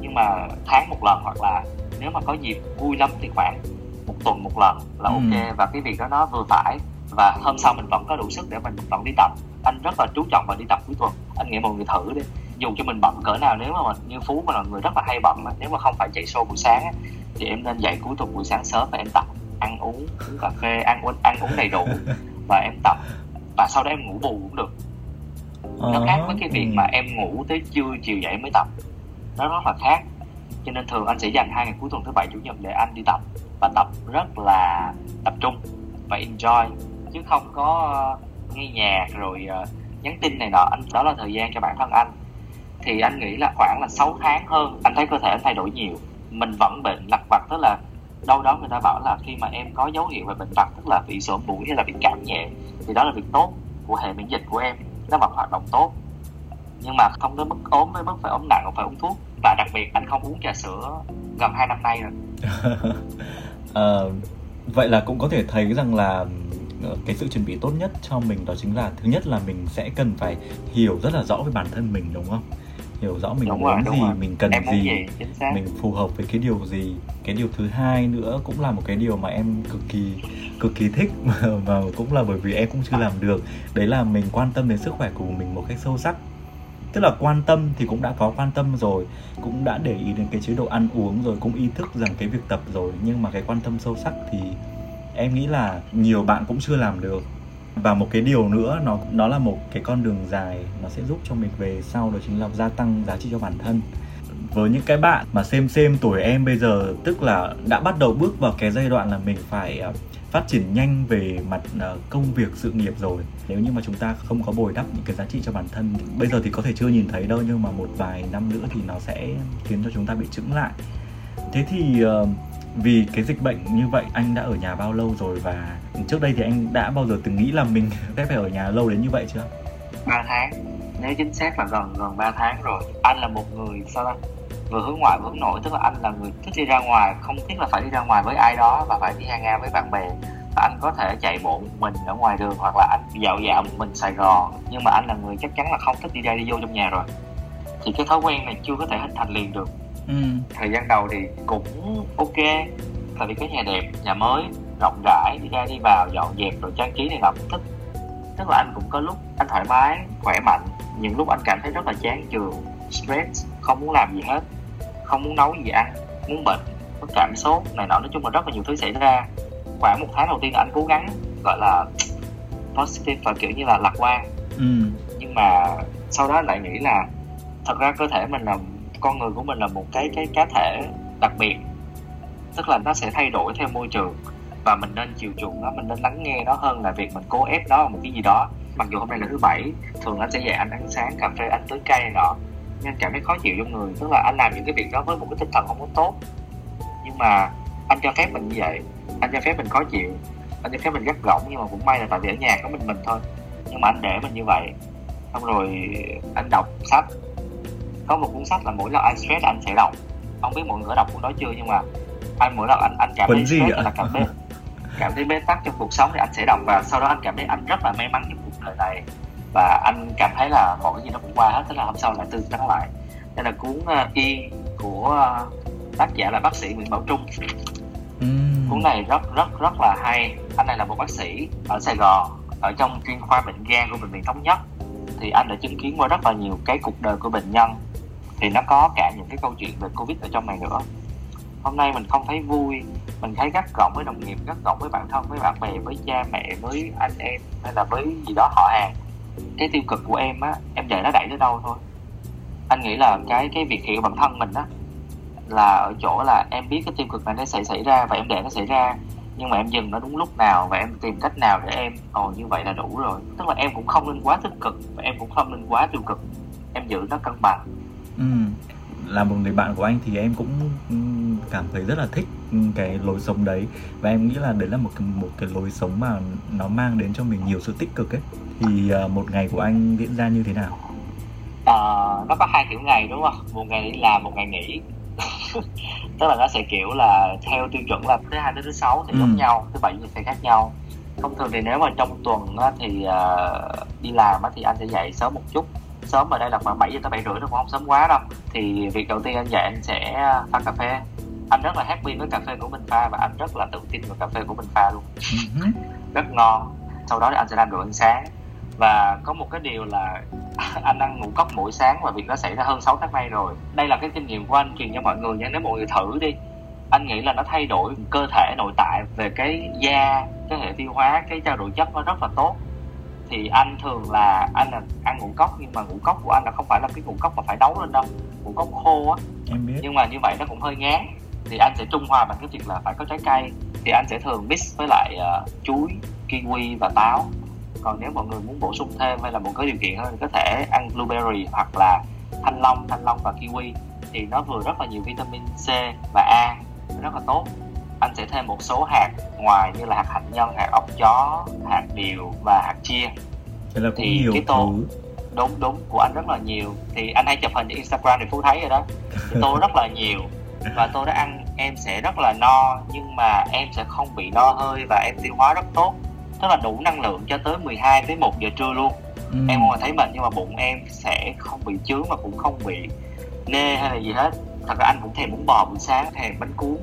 Nhưng mà tháng một lần hoặc là nếu mà có dịp vui lắm thì khoảng một tuần một lần là ừ. ok. Và cái việc đó nó vừa phải. Và hôm sau mình vẫn có đủ sức để mình vẫn đi tập. Anh rất là chú trọng vào đi tập cuối tuần. Anh nghĩ mọi người thử đi. Dù cho mình bận cỡ nào nếu mà mình như phú mà là người rất là hay bận nếu mà không phải chạy show buổi sáng thì em nên dậy cuối tuần buổi sáng sớm và em tập ăn uống uống cà phê ăn uống ăn uống đầy đủ và em tập. Và sau đó em ngủ bù cũng được. Nó ờ. khác với cái việc mà em ngủ tới trưa chiều dậy mới tập. Nó rất là khác. Cho nên thường anh sẽ dành hai ngày cuối tuần thứ bảy chủ nhật để anh đi tập và tập rất là tập trung và enjoy. Chứ không có ờ, nghe nhạc rồi uh, nhắn tin này nọ. Anh đó là thời gian cho bản thân anh. Thì anh nghĩ là khoảng là 6 tháng hơn anh thấy cơ thể anh thay đổi nhiều. Mình vẫn bệnh lặt vặt tức là đâu đó người ta bảo là khi mà em có dấu hiệu về bệnh vặt tức là bị sổ mũi hay là bị cảm nhẹ thì đó là việc tốt của hệ miễn dịch của em. Nó vẫn hoạt động tốt. Nhưng mà không tới mức ốm mới mức phải ốm nặng phải uống thuốc. Và đặc biệt anh không uống trà sữa gần 2 năm nay rồi. à, vậy là cũng có thể thấy rằng là ờ, cái sự chuẩn bị tốt nhất cho mình đó chính là thứ nhất là mình sẽ cần phải hiểu rất là rõ về bản thân mình đúng không? Hiểu rõ mình đúng muốn rồi, gì rồi. mình cần em gì, gì mình phù hợp với cái điều gì. Cái điều thứ hai nữa cũng là một cái điều mà em cực kỳ cực kỳ thích và cũng là bởi vì em cũng chưa làm được. Đấy là mình quan tâm đến sức khỏe của mình một cách sâu sắc tức là quan tâm thì cũng đã có quan tâm rồi, cũng đã để ý đến cái chế độ ăn uống rồi, cũng ý thức rằng cái việc tập rồi. Nhưng mà cái quan tâm sâu sắc thì em nghĩ là nhiều bạn cũng chưa làm được. Và một cái điều nữa, nó nó là một cái con đường dài, nó sẽ giúp cho mình về sau, đó chính là gia tăng giá trị cho bản thân. Với những cái bạn mà xem xem tuổi em bây giờ, tức là đã bắt đầu bước vào cái giai đoạn là mình phải à, phát triển nhanh về mặt ờ, công việc, sự nghiệp rồi. Nếu như mà chúng ta không có bồi đắp những cái giá trị cho bản thân, bây giờ thì có thể chưa nhìn thấy đâu, nhưng mà một vài năm nữa thì nó sẽ khiến cho chúng ta bị chững lại. Thế thì ờ, vì cái dịch bệnh như vậy, anh đã ở nhà bao lâu rồi và trước đây thì anh đã bao giờ từng nghĩ là mình sẽ phải ở nhà lâu đến như vậy chưa? 3 tháng. Nếu chính xác là gần gần 3 tháng rồi. Anh là một người sao ta? Vừa hướng ngoại vừa hướng nội tức là anh là người thích đi ra ngoài không thiết là phải đi ra ngoài với ai đó và phải đi hang out với bạn bè. Anh có thể chạy bộ một mình ở ngoài đường hoặc là anh dạo dạo một mình Sài Gòn nhưng mà anh là người chắc chắn là không thích đi ra đi vô trong nhà rồi. Thì cái thói quen này chưa có thể hình thành liền được. Ừ. thời gian đầu thì cũng ok tại vì cái nhà đẹp nhà mới rộng rãi đi ra đi vào dọn dẹp rồi trang trí này là cũng thích. Tức là anh cũng có lúc anh thoải mái khỏe mạnh những lúc anh cảm thấy rất là chán trường stress không muốn làm gì hết không muốn nấu gì ăn muốn bệnh có cảm sốt này nọ. Nói chung là rất là nhiều thứ xảy ra. Khoảng một tháng đầu tiên anh cố gắng gọi là positive và kiểu như là lạc quan. Ừ. nhưng mà sau đó lại nghĩ là thật ra cơ thể mình là con người của mình là một cái cái cá thể đặc biệt. Tức là nó sẽ thay đổi theo môi trường và mình nên chiều chuộng nó mình nên lắng nghe nó hơn là việc mình cố ép nó một cái gì đó. Mặc dù hôm nay là thứ bảy thường anh sẽ dậy anh ăn sáng cà phê anh tưới cây này nọ anh cảm thấy khó chịu trong người. Tức là anh làm những cái việc đó với một cái tinh thần không có tốt. Nhưng mà anh cho phép mình như vậy. Anh cho phép mình khó chịu. Anh cho phép mình gắt gỏng nhưng mà cũng may là tại vì ở nhà có mình mình thôi. Nhưng mà anh để mình như vậy. Xong rồi anh đọc sách. Có một cuốn sách là mỗi lần anh stress anh sẽ đọc. Không biết mọi người đọc cuốn đó chưa nhưng mà anh mỗi lần anh anh cảm thấy stress là cảm thấy cảm thấy bế tắc trong cuộc sống thì anh sẽ đọc. Và sau đó anh cảm thấy anh rất là may mắn trong cuộc đời này và anh cảm thấy là mọi cái gì nó cũng qua hết thế là hôm sau lại tươi tắn lại. Đây là cuốn uh, Yên của uh, tác giả là bác sĩ Nguyễn Bảo Trung. Uhm. cuốn này rất rất rất là hay. Anh này là một bác sĩ ở Sài Gòn ở trong chuyên khoa bệnh gan của bệnh viện thống nhất. Thì anh đã chứng kiến qua rất là nhiều cái cuộc đời của bệnh nhân. Thì nó có cả những cái câu chuyện về covid ở trong này nữa. Hôm nay mình không thấy vui. Mình thấy gắt gỏng với đồng nghiệp gắt gỏng với bạn thân với bạn bè với cha mẹ với anh em hay là với gì đó họ hàng cái tiêu cực của em á, em để nó đẩy tới đâu thôi. Anh nghĩ là cái cái việc hiểu bản thân mình á, là ở chỗ là em biết cái tiêu cực này nó sẽ xảy ra và em để nó xảy ra, nhưng mà em dừng nó đúng lúc nào và em tìm cách nào để em, ồ, như vậy là đủ rồi. Tức là em cũng không nên quá tích cực, và em cũng không nên quá tiêu cực. Em giữ nó cân bằng. Ừ là một người bạn của anh thì em cũng ừ, cảm thấy rất là thích cái lối sống đấy. Và em nghĩ là đấy là một một cái lối sống mà nó mang đến cho mình nhiều sự tích cực ấy. Thì uh, một ngày của anh diễn ra như thế nào? À, nó có hai kiểu ngày đúng không? Một ngày đi làm một ngày nghỉ. Tức là nó sẽ kiểu là theo tiêu chuẩn là thứ hai tới thứ sáu thì ừ. giống nhau thứ bảy thì sẽ khác nhau. Thông thường thì nếu mà trong tuần á, thì uh, đi làm á, thì anh sẽ dậy sớm một chút sớm ở đây là khoảng 7 giờ tới bảy rưỡi nó cũng không sớm quá đâu. Thì việc đầu tiên anh dậy anh sẽ pha cà phê. Anh rất là happy với cà phê của mình pha và anh rất là tự tin vào cà phê của mình pha luôn. Ừ rất ngon. Sau đó thì anh sẽ làm đồ ăn sáng. Và có một cái điều là anh ăn ngũ cốc mỗi sáng và việc đó xảy ra hơn 6 tháng nay rồi. Đây là cái kinh nghiệm của anh truyền cho mọi người nha. Nếu mọi người thử đi anh nghĩ là nó thay đổi cơ thể nội tại về cái da cái hệ tiêu hóa cái trao đổi chất nó rất là tốt thì anh thường là anh là ăn ngũ cốc nhưng mà ngũ cốc của anh là không phải là cái ngũ cốc mà phải nấu lên đâu ngũ cốc khô á. Em biết. Nhưng mà như vậy nó cũng hơi ngán. Thì anh sẽ trung hòa bằng cái việc là phải có trái cây. Thì anh sẽ thường mix với lại uh, chuối kiwi và táo. Còn nếu mọi người muốn bổ sung thêm hay là một cái điều kiện hơn thì có thể ăn blueberry hoặc là thanh long thanh long và kiwi. Thì nó vừa rất là nhiều vitamin C và A rất là tốt anh sẽ thêm một số hạt ngoài như là hạt hạnh nhân hạt ốc chó hạt điều và hạt chia Thế là cũng thì nhiều cái tô thứ. đúng đúng của anh rất là nhiều. Thì anh hay chụp hình trên instagram thì phú thấy rồi đó. Thì tôi rất là nhiều và tôi đã ăn em sẽ rất là no nhưng mà em sẽ không bị no hơi và em tiêu hóa rất tốt. Tức là đủ năng lượng cho tới 12 tới 1 giờ trưa luôn. Ừ. em không thấy mệt nhưng mà bụng em sẽ không bị chướng và cũng không bị nê hay là gì hết. Thật ra anh cũng thèm bún bò buổi sáng thèm bánh cuốn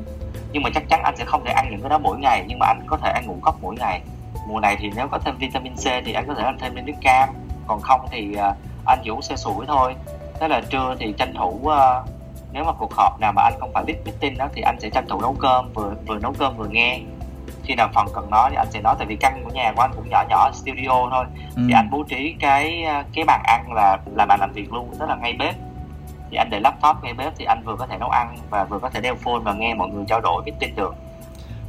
nhưng mà chắc chắn anh sẽ không thể ăn những cái đó mỗi ngày nhưng mà anh có thể ăn ngũ cốc mỗi ngày. Mùa này thì nếu có thêm vitamin C thì anh có thể ăn thêm nước cam. Còn không thì uh, anh chỉ uống xe sủi thôi. Thế là trưa thì tranh thủ uh, nếu mà cuộc họp nào mà anh không phải biết meeting đó thì anh sẽ tranh thủ nấu cơm vừa vừa nấu cơm vừa nghe. Khi nào phần cần nói thì anh sẽ nói tại vì căn của nhà của anh cũng nhỏ nhỏ studio thôi. Ừ. thì anh bố trí cái ờ, cái bàn ăn là là bàn làm việc luôn tức là ngay bếp thì anh để laptop ngay bếp thì anh vừa có thể nấu ăn và vừa có thể đeo phone và nghe mọi người trao đổi meeting được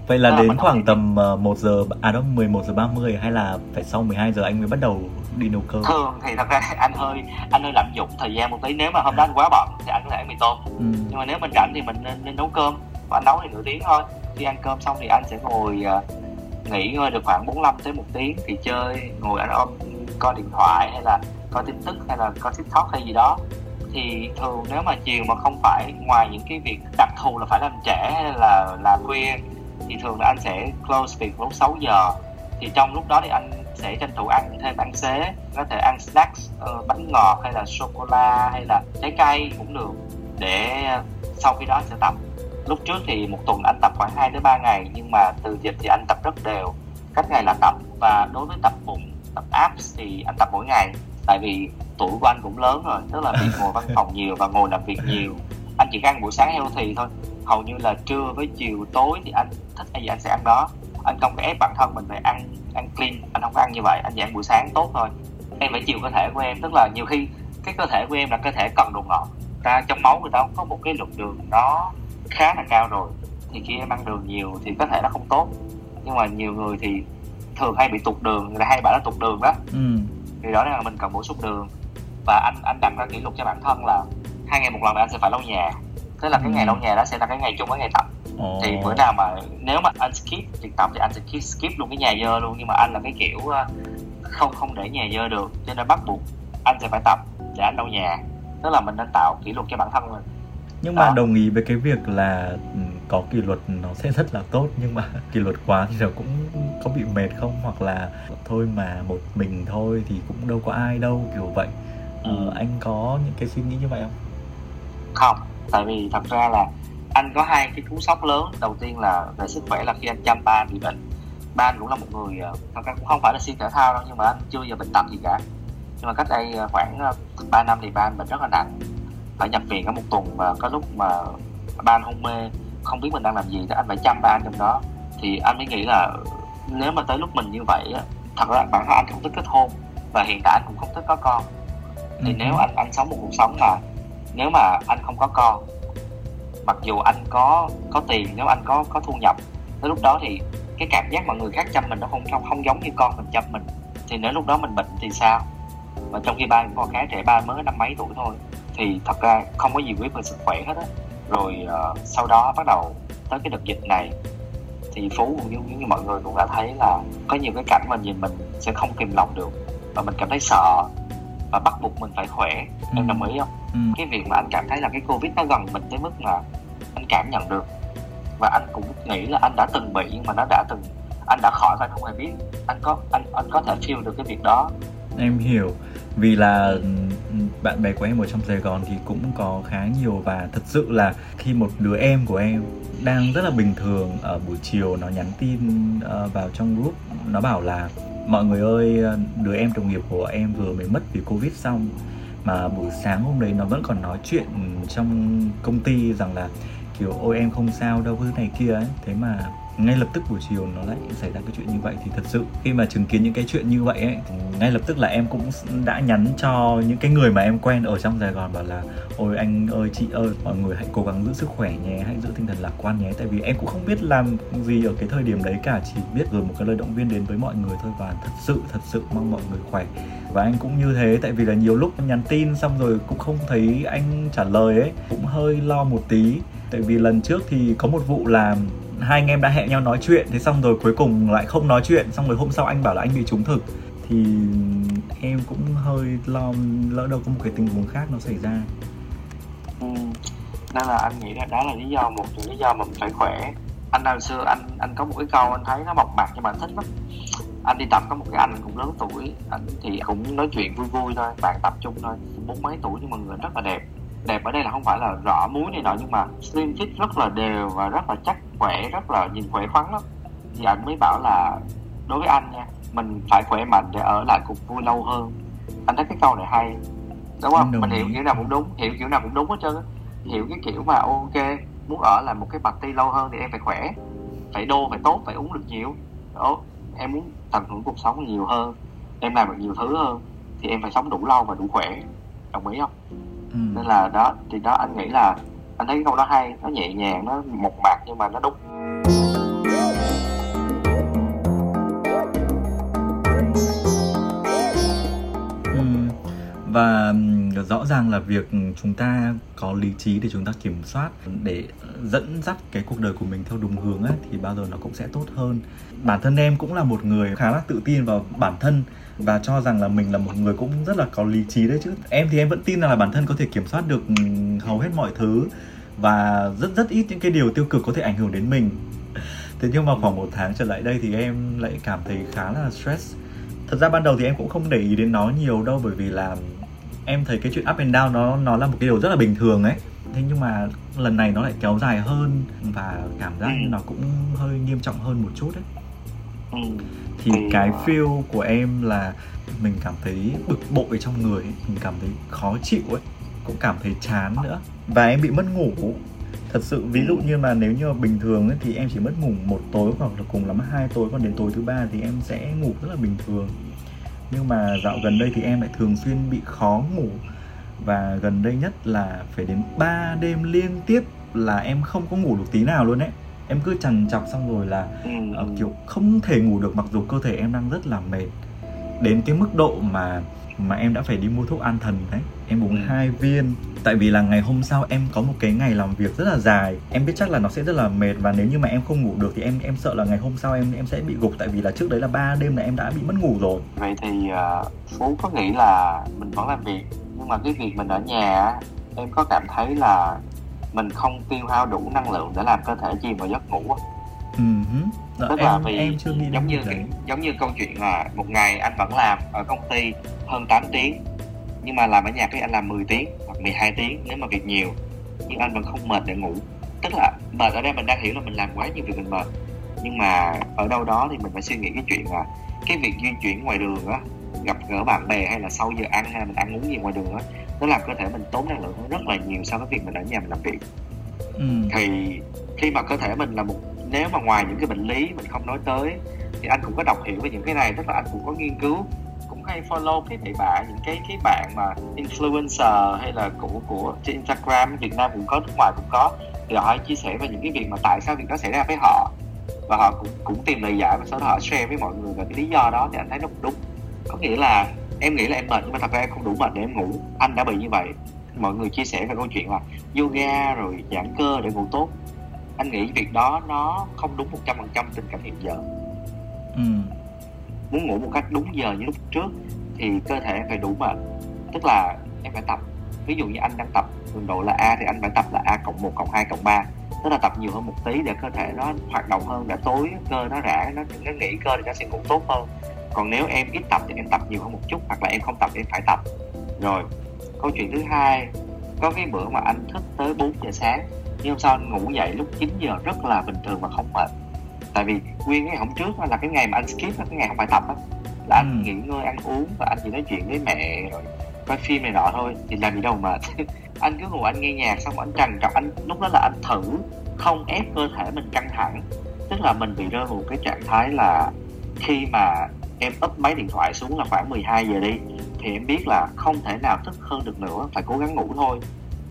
Vậy là đến khoảng tầm 1 ờ, giờ à đâu 11 giờ 30 hay là phải sau 12 giờ anh mới bắt đầu đi nấu cơm? Thường thì thật ra anh hơi anh hơi lạm dụng thời gian một tí nếu mà hôm đó anh quá bận thì anh có thể ăn mì tôm. Ừ. Nhưng mà nếu mình rảnh thì mình nên, nên nấu cơm và anh nấu thì nửa tiếng thôi. Khi ăn cơm xong thì anh sẽ ngồi uh, nghỉ ngơi được khoảng 45 tới một tiếng thì chơi ngồi anh ôm coi điện thoại hay là coi tin tức hay là coi tiktok hay gì đó thì thường nếu mà chiều mà không phải ngoài những cái việc đặc thù là phải làm trễ hay là làm khuya thì thường là anh sẽ close việc lúc 6 giờ. Thì trong lúc đó thì anh sẽ tranh thủ ăn thêm ăn xế có thể ăn snacks uh, bánh ngọt hay là sô cô la hay là trái cây cũng được để ờ, sau khi đó anh sẽ tập. Lúc trước thì một tuần anh tập khoảng 2 đến 3 ngày nhưng mà từ dịch thì anh tập rất đều. Cách ngày là tập và đối với tập bụng tập abs thì anh tập mỗi ngày tại vì tuổi của anh cũng lớn rồi tức là bị ngồi văn phòng nhiều và ngồi làm việc nhiều. Anh chỉ ăn buổi sáng healthy thôi. Hầu như là trưa với chiều tối thì anh thích cái gì anh sẽ ăn đó. Anh không có ép bản thân mình phải ăn ăn clean. Anh không có ăn như vậy anh chỉ ăn buổi sáng tốt thôi. Em phải chiều cơ thể của em. Tức là nhiều khi cái cơ thể của em là cơ thể cần đồ ngọt. Ta trong máu người ta có một cái lượng đường nó khá là cao rồi. Thì khi em ăn đường nhiều thì có thể nó không tốt. Nhưng mà nhiều người thì thường hay bị tụt đường. Người ta hay bảo là tụt đường đó. Ừ. thì đó là mình cần bổ sung đường. Và anh anh đặt ra kỷ lục cho bản thân là hai ngày một lần là anh sẽ phải lau nhà. Thế là cái ngày lau nhà đó sẽ là cái ngày chung với ngày tập. Oh. thì bữa nào mà nếu mà anh skip việc tập thì anh sẽ skip luôn cái nhà dơ luôn. Nhưng mà anh là cái kiểu ờ, không không để nhà dơ được cho nên bắt buộc anh sẽ phải tập để anh lau nhà. Tức là mình nên tạo kỷ luật cho bản thân mình nhưng mà đồng ý với cái việc là ừ, có kỷ luật nó sẽ rất là tốt nhưng mà kỷ luật quá thì nó cũng có bị mệt không? Hoặc là thôi mà một mình thôi thì cũng đâu có ai đâu kiểu vậy. Ờ, ừ. anh có những cái suy nghĩ như vậy không? Không tại vì thật ra là anh có hai cái cú sốc lớn. Đầu tiên là về sức khỏe là khi anh chăm ba bị bệnh ba cũng là một người ờ, thật ra cũng không phải là siêu thể thao đâu nhưng mà anh chưa giờ bệnh tật gì cả. Nhưng mà cách đây ờ, khoảng 3 năm thì ba anh bệnh rất là nặng phải nhập viện cả một tuần và có lúc mà ba anh hôn mê không biết mình đang làm gì thì anh phải chăm ba anh trong đó. Thì anh mới nghĩ là nếu mà tới lúc mình như vậy thật ra bản thân anh không thích kết hôn và hiện tại anh cũng không thích có con. Thì ừ. nếu anh anh sống một cuộc sống mà nếu mà anh không có con mặc dù anh có có tiền nếu anh có có thu nhập tới lúc đó thì cái cảm giác mà người khác chăm mình nó không không không giống như con mình chăm mình. Thì nếu lúc đó mình bệnh thì sao? Và trong khi ba con khá trẻ ba mới năm mấy tuổi thôi thì thật ra không có gì quyết về sức khỏe hết á. Rồi uh, sau đó bắt đầu tới cái đợt dịch này thì phú cũng như, như mọi người cũng đã thấy là có nhiều cái cảnh mà nhìn mình sẽ không kìm lòng được và mình cảm thấy sợ và bắt buộc mình phải khỏe. Ừ. em đồng ý không? Ừ. cái việc mà anh cảm thấy là cái covid nó gần mình tới mức mà anh cảm nhận được và anh cũng nghĩ là anh đã từng bị nhưng mà nó đã từng anh đã khỏi và anh không hề biết. Anh có anh anh có thể feel được cái việc đó. Em hiểu. Vì là bạn bè của em ở trong Sài Gòn thì cũng có khá nhiều và thật sự là khi một đứa em của em đang rất là bình thường ở buổi chiều nó nhắn tin ờ, vào trong group, nó bảo là, mọi người ơi ờ, đứa em đồng nghiệp của em vừa mới mất vì covid xong. Mà buổi sáng hôm đấy nó vẫn còn nói chuyện trong công ty rằng là, kiểu, ôi, em không sao đâu thứ này kia ấy. Thế mà ngay lập tức buổi chiều nó lại xảy ra cái chuyện như vậy thì thật sự khi mà chứng kiến những cái chuyện như vậy ấy ngay lập tức là em cũng đã nhắn cho những cái người mà em quen ở trong Sài Gòn bảo là, ôi anh ơi, chị ơi, mọi người hãy cố gắng giữ sức khỏe nhé, hãy giữ tinh thần lạc quan nhé. Tại vì em cũng không biết làm gì ở cái thời điểm đấy cả, chỉ biết gửi một cái lời động viên đến với mọi người thôi và thật sự thật sự mong mọi người khỏe. Và anh cũng như thế, tại vì là nhiều lúc em nhắn tin xong rồi cũng không thấy anh trả lời ấy, cũng hơi lo một tí. Tại vì lần trước thì có một vụ làm hai anh em đã hẹn nhau nói chuyện, thế xong rồi cuối cùng lại không nói chuyện, xong rồi hôm sau anh bảo là anh bị trúng thực. Thì em cũng hơi lo, lỡ đâu có một cái tình huống khác nó xảy ra. Ừ. nên là anh nghĩ là đó là lý do một trong lý do mà mình phải khỏe. Anh hồi xưa anh anh có một cái câu anh thấy nó mộc mạc nhưng mà anh thích lắm. Anh đi tập có một cái anh cũng lớn tuổi, anh thì cũng nói chuyện vui vui thôi, bạn tập chung thôi. Bốn mấy tuổi nhưng mà người rất là đẹp đẹp ở đây là không phải là rõ múi này nọ nhưng mà slim fit rất là đều và rất là chắc khỏe rất là nhìn khỏe khoắn lắm. Thì anh mới bảo là đối với anh nha mình phải khỏe mạnh để ở lại cuộc vui lâu hơn. Anh thấy cái câu này hay đúng không? Mình hiểu kiểu nào cũng đúng hiểu kiểu nào cũng đúng hết trơn á. Hiểu cái kiểu mà ok muốn ở lại một cái party lâu hơn thì em phải khỏe phải đô phải tốt phải uống được nhiều. Đó em muốn tận hưởng cuộc sống nhiều hơn em làm được nhiều thứ hơn thì em phải sống đủ lâu và đủ khỏe. Đồng ý không ừ. nên là đó, thì đó anh nghĩ là, anh thấy cái câu đó hay, nó nhẹ nhàng, nó một mạc nhưng mà nó đúng và rõ ràng là việc chúng ta có lý trí để chúng ta kiểm soát để dẫn dắt cái cuộc đời của mình theo đúng hướng ấy, thì bao giờ nó cũng sẽ tốt hơn. Bản thân em cũng là một người khá là tự tin vào bản thân và cho rằng là mình là một người cũng rất là có lý trí đấy chứ. Em thì em vẫn tin rằng là bản thân có thể kiểm soát được hầu hết mọi thứ và rất rất ít những cái điều tiêu cực có thể ảnh hưởng đến mình. Thế nhưng mà khoảng một tháng trở lại đây thì em lại cảm thấy khá là stress. Thật ra ban đầu thì em cũng không để ý đến nó nhiều đâu bởi vì là em thấy cái chuyện up and down nó nó là một cái điều rất là bình thường ấy thế nhưng mà lần này nó lại kéo dài hơn và cảm giác như ừ. nó cũng hơi nghiêm trọng hơn một chút đấy ừ. thì cái feel của em là mình cảm thấy bực bội trong người ấy. mình cảm thấy khó chịu ấy cũng cảm thấy chán nữa và em bị mất ngủ thật sự ví dụ như mà nếu như mà bình thường ấy, thì em chỉ mất ngủ một tối hoặc là cùng lắm hai tối còn đến tối thứ ba thì em sẽ ngủ rất là bình thường nhưng mà dạo gần đây thì em lại thường xuyên bị khó ngủ. Và gần đây nhất là phải đến 3 đêm liên tiếp là em không có ngủ được tí nào luôn ấy. Em cứ trằn trọc xong rồi là uh, kiểu không thể ngủ được mặc dù cơ thể em đang rất là mệt. Đến cái mức độ mà mà em đã phải đi mua thuốc an thần đấy. Em uống ừ. hai viên. Tại vì là ngày hôm sau em có một cái ngày làm việc rất là dài. Em biết chắc là nó sẽ rất là mệt và nếu như mà em không ngủ được thì em em sợ là ngày hôm sau em em sẽ bị gục. Tại vì là trước đấy là ba đêm là em đã bị mất ngủ rồi. Vậy thì uh, phú có nghĩ là mình vẫn làm việc nhưng mà cái việc mình ở nhà em có cảm thấy là mình không tiêu hao đủ năng lượng để làm cơ thể chìm vào giấc ngủ uh-huh. tức em, là vì em chưa nghĩ giống như cái, giống như câu chuyện là một ngày anh vẫn làm ở công ty hơn 8 tiếng nhưng mà làm ở nhà cái anh làm 10 tiếng hoặc 12 tiếng nếu mà việc nhiều nhưng anh vẫn không mệt để ngủ tức là mệt ở đây mình đang hiểu là mình làm quá nhiều việc mình mệt nhưng mà ở đâu đó thì mình phải suy nghĩ cái chuyện là cái việc di chuyển ngoài đường á gặp gỡ bạn bè hay là sau giờ ăn hay là mình ăn uống gì ngoài đường á nó làm cơ thể mình tốn năng lượng rất là nhiều so với việc mình ở nhà mình làm việc ừ. thì khi mà cơ thể mình là một nếu mà ngoài những cái bệnh lý mình không nói tới, thì anh cũng có đọc hiểu về những cái này, tức là anh cũng có nghiên cứu, cũng hay follow cái thầy bạn những cái cái bạn mà influencer hay là của của trên Instagram Việt Nam cũng có, nước ngoài cũng có, thì họ chia sẻ về những cái việc mà tại sao việc đó xảy ra với họ. Và họ cũng cũng tìm lời giải và sau đó họ share với mọi người về cái lý do đó, thì anh thấy nó đúng. Có nghĩa là em nghĩ là em mệt, nhưng mà thật ra em không đủ mệt để em ngủ. Anh đã bị như vậy. Mọi người chia sẻ về câu chuyện là yoga rồi giãn cơ để ngủ tốt anh nghĩ việc đó nó không đúng một trăm phần trăm tình cảm hiện giờ. Ừ. muốn ngủ một cách đúng giờ như lúc trước thì cơ thể phải đủ mệt tức là em phải tập. Ví dụ như anh đang tập cường độ là A thì anh phải tập là A cộng 1 cộng 2 cộng 3 tức là tập nhiều hơn một tí để cơ thể nó hoạt động hơn để tối cơ nó rã nó nó nghỉ cơ thì nó sẽ ngủ tốt hơn. Còn nếu em ít tập thì em tập nhiều hơn một chút hoặc là em không tập thì em phải tập. Rồi câu chuyện thứ hai. Có cái bữa mà anh thức tới 4 giờ sáng nhưng hôm sau anh ngủ dậy lúc 9 giờ rất là bình thường và không mệt? Tại vì nguyên cái hôm trước là cái ngày mà anh skip là cái ngày không phải tập á là anh ừ. nghỉ ngơi ăn uống và anh chỉ nói chuyện với mẹ rồi coi phim này nọ thôi. Thì làm gì đâu mà anh cứ ngồi anh nghe nhạc xong anh trằn trọc anh lúc đó là anh thử không ép cơ thể mình căng thẳng. Tức là mình bị rơi vào cái trạng thái là khi mà em úp máy điện thoại xuống là khoảng 12 giờ đi thì em biết là không thể nào thức hơn được nữa phải cố gắng ngủ thôi.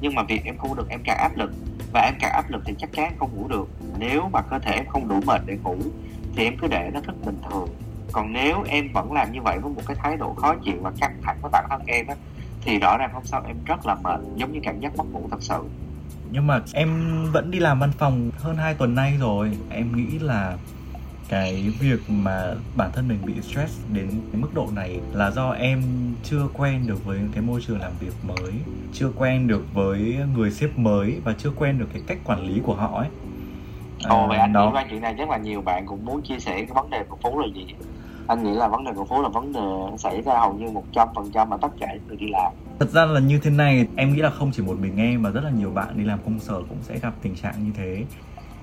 Nhưng mà việc em không được em càng áp lực và em càng áp lực thì chắc chắn em không ngủ được. Nếu mà cơ thể em không đủ mệt để ngủ, thì em cứ để nó thức bình thường. Còn nếu em vẫn làm như vậy với một cái thái độ khó chịu và căng thẳng với bản thân em á, thì rõ ràng hôm sau em rất là mệt, giống như cảm giác mất ngủ thật sự. Nhưng mà em vẫn đi làm văn phòng hơn 2 tuần nay rồi. Em nghĩ là cái việc mà bản thân mình bị stress đến cái mức độ này là do em chưa quen được với cái môi trường làm việc mới chưa quen được với người sếp mới và chưa quen được cái cách quản lý của họ ấy Ồ, vậy anh đó. nghĩ qua chuyện này chắc là nhiều bạn cũng muốn chia sẻ cái vấn đề của Phú là gì? Anh nghĩ là vấn đề của Phú là vấn đề xảy ra hầu như một trăm phần trăm ở tất cả người đi làm. Thật ra là như thế này, em nghĩ là không chỉ một mình em mà rất là nhiều bạn đi làm công sở cũng sẽ gặp tình trạng như thế.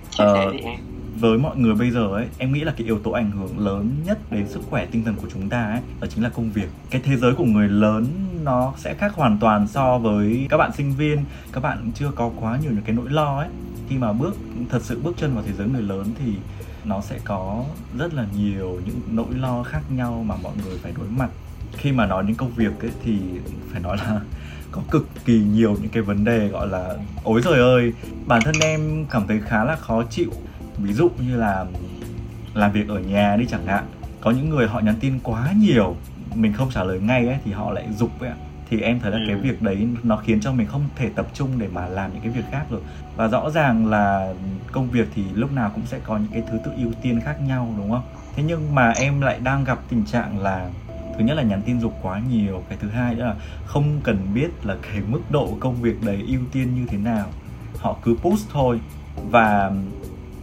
Chia ờ, sẻ đi em với mọi người bây giờ ấy, em nghĩ là cái yếu tố ảnh hưởng lớn nhất đến sức khỏe tinh thần của chúng ta ấy, đó chính là công việc. Cái thế giới của người lớn nó sẽ khác hoàn toàn so với các bạn sinh viên. Các bạn chưa có quá nhiều những cái nỗi lo ấy. Khi mà bước, thật sự bước chân vào thế giới người lớn thì nó sẽ có rất là nhiều những nỗi lo khác nhau mà mọi người phải đối mặt. Khi mà nói đến công việc ấy thì phải nói là có cực kỳ nhiều những cái vấn đề gọi là ối trời ơi, bản thân em cảm thấy khá là khó chịu ví dụ như là làm việc ở nhà đi chẳng hạn có những người họ nhắn tin quá nhiều mình không trả lời ngay ấy thì họ lại dục ấy ạ. Thì em thấy là ừ. cái việc đấy nó khiến cho mình không thể tập trung để mà làm những cái việc khác được. Và rõ ràng là công việc thì lúc nào cũng sẽ có những cái thứ tự ưu tiên khác nhau đúng không? Thế nhưng mà em lại đang gặp tình trạng là thứ nhất là nhắn tin dục quá nhiều cái thứ hai nữa là không cần biết là cái mức độ công việc đấy ưu tiên như thế nào. Họ cứ post thôi. Và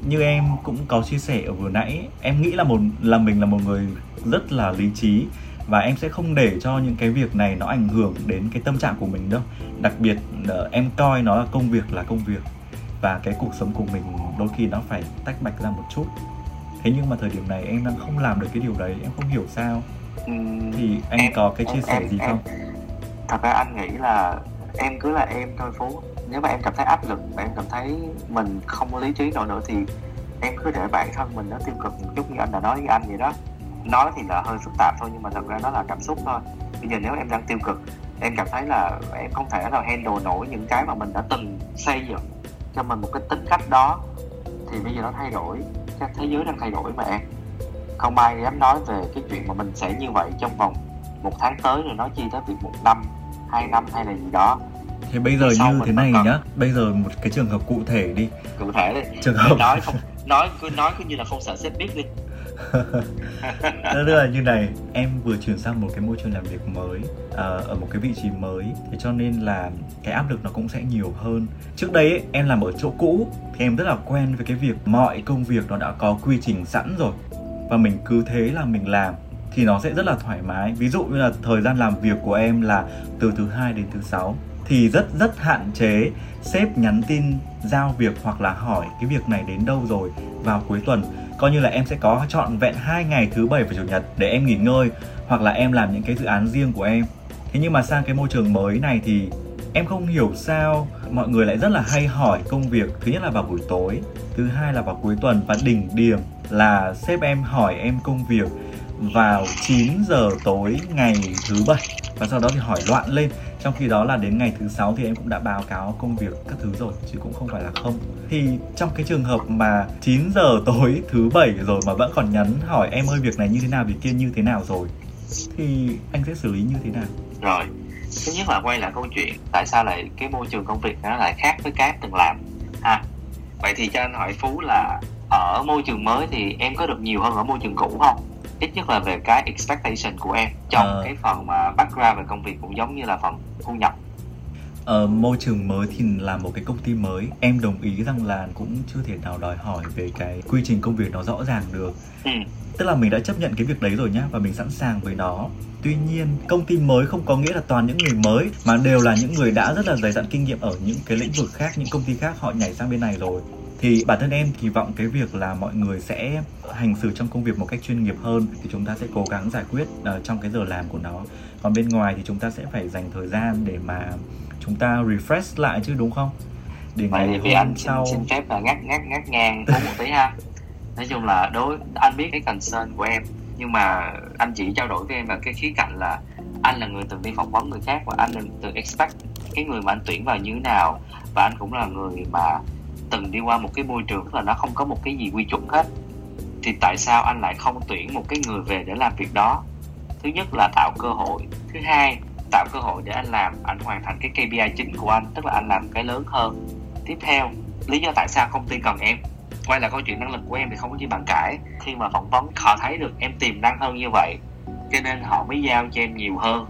như em cũng có chia sẻ ở vừa nãy em nghĩ là một là mình là một người rất là lý trí và em sẽ không để cho những cái việc này nó ảnh hưởng đến cái tâm trạng của mình đâu. Đặc biệt uh, em coi nó là công việc là công việc và cái cuộc sống của mình đôi khi nó phải tách bạch ra một chút. Thế nhưng mà thời điểm này em đang không làm được cái điều đấy em không hiểu sao. Ừ, thì anh em, có cái chia em, sẻ em, gì không thật ra anh nghĩ là em cứ là em thôi phú nếu mà em cảm thấy áp lực và em cảm thấy mình không có lý trí nổi nữa thì em cứ để bản thân mình nó tiêu cực một chút như anh đã nói với anh vậy đó. Nói thì là hơi phức tạp thôi, nhưng mà thật ra nó là cảm xúc thôi. Bây giờ nếu em đang tiêu cực, em cảm thấy là em không thể nào handle nổi những cái mà mình đã từng xây dựng cho mình một cái tính cách đó, thì bây giờ nó thay đổi. Các thế giới đang thay đổi mà em. Không ai dám nói về cái chuyện mà mình sẽ như vậy trong vòng một tháng tới rồi nói chi tới việc một năm, hai năm hay là gì đó thế bây giờ như thế này nhá bây giờ một cái trường hợp cụ thể đi. Cụ thể đi. Trường hợp. Nói không nói cứ nói cứ như là không sợ sếp biết đi. Tức là như này em vừa chuyển sang một cái môi trường làm việc mới uh, ở một cái vị trí mới. Thế cho nên là cái áp lực nó cũng sẽ nhiều hơn. Trước đây ấy, em làm ở chỗ cũ thì em rất là quen với cái việc mọi công việc nó đã có quy trình sẵn rồi. Và mình cứ thế là mình làm thì nó sẽ rất là thoải mái. Ví dụ như là thời gian làm việc của em là từ thứ hai đến thứ sáu thì rất rất hạn chế sếp nhắn tin, giao việc hoặc là hỏi cái việc này đến đâu rồi vào cuối tuần. Coi như là em sẽ có chọn vẹn hai ngày thứ bảy và chủ nhật để em nghỉ ngơi hoặc là em làm những cái dự án riêng của em. Thế nhưng mà sang cái môi trường mới này thì em không hiểu sao mọi người lại rất là hay hỏi công việc. Thứ nhất là vào buổi tối, thứ hai là vào cuối tuần và đỉnh điểm là sếp em hỏi em công việc vào 9 giờ tối ngày thứ bảy và sau đó thì hỏi loạn lên trong khi đó là đến ngày thứ sáu thì em cũng đã báo cáo công việc các thứ rồi, chứ cũng không phải là không. Thì trong cái trường hợp mà 9 giờ tối thứ bảy rồi mà vẫn còn nhắn hỏi em ơi, việc này như thế nào, việc kia như thế nào rồi, thì anh sẽ xử lý như thế nào? Rồi, thứ nhất là quay lại câu chuyện, tại sao lại cái môi trường công việc nó lại khác với cái từng làm? Ha, vậy thì cho anh hỏi phú là ở môi trường mới thì em có được nhiều hơn ở môi trường cũ không? Ít nhất là về cái expectation của em. Trong à. cái phần mà background về công việc cũng giống như là phần thu nhập. Ở môi trường mới thì là một cái công ty mới. Em đồng ý rằng là cũng chưa thể nào đòi hỏi về cái quy trình công việc nó rõ ràng được. Ừ. tức là mình đã chấp nhận cái việc đấy rồi nhá và mình sẵn sàng với nó. Tuy nhiên công ty mới không có nghĩa là toàn những người mới mà đều là những người đã rất là dày dặn kinh nghiệm ở những cái lĩnh vực khác những công ty khác họ nhảy sang bên này rồi thì bản thân em kỳ vọng cái việc là mọi người sẽ hành xử trong công việc một cách chuyên nghiệp hơn thì chúng ta sẽ cố gắng giải quyết uh, trong cái giờ làm của nó. Còn bên ngoài thì chúng ta sẽ phải dành thời gian để mà chúng ta refresh lại chứ đúng không? Để ngày thì anh sau xin, xin phép là ngắt ngắt ngắt ngang một tí ha. Nói chung là đối anh biết cái concern của em nhưng mà anh chỉ trao đổi với em vào cái khía cạnh là anh là người từng đi phỏng vấn người khác và anh là từng expect cái người mà anh tuyển vào như thế nào. Và anh cũng là người mà từng đi qua một cái môi trường là nó không có một cái gì quy chuẩn hết. Thì tại sao anh lại không tuyển một cái người về để làm việc đó? Thứ nhất là tạo cơ hội. Thứ hai tạo cơ hội để anh làm anh hoàn thành cái KPI chính của anh tức là anh làm cái lớn hơn. Tiếp theo lý do tại sao công ty cần em? Quay lại câu chuyện năng lực của em thì không có gì bàn cãi. Khi mà phỏng vấn họ thấy được em tiềm năng hơn như vậy cho nên họ mới giao cho em nhiều hơn.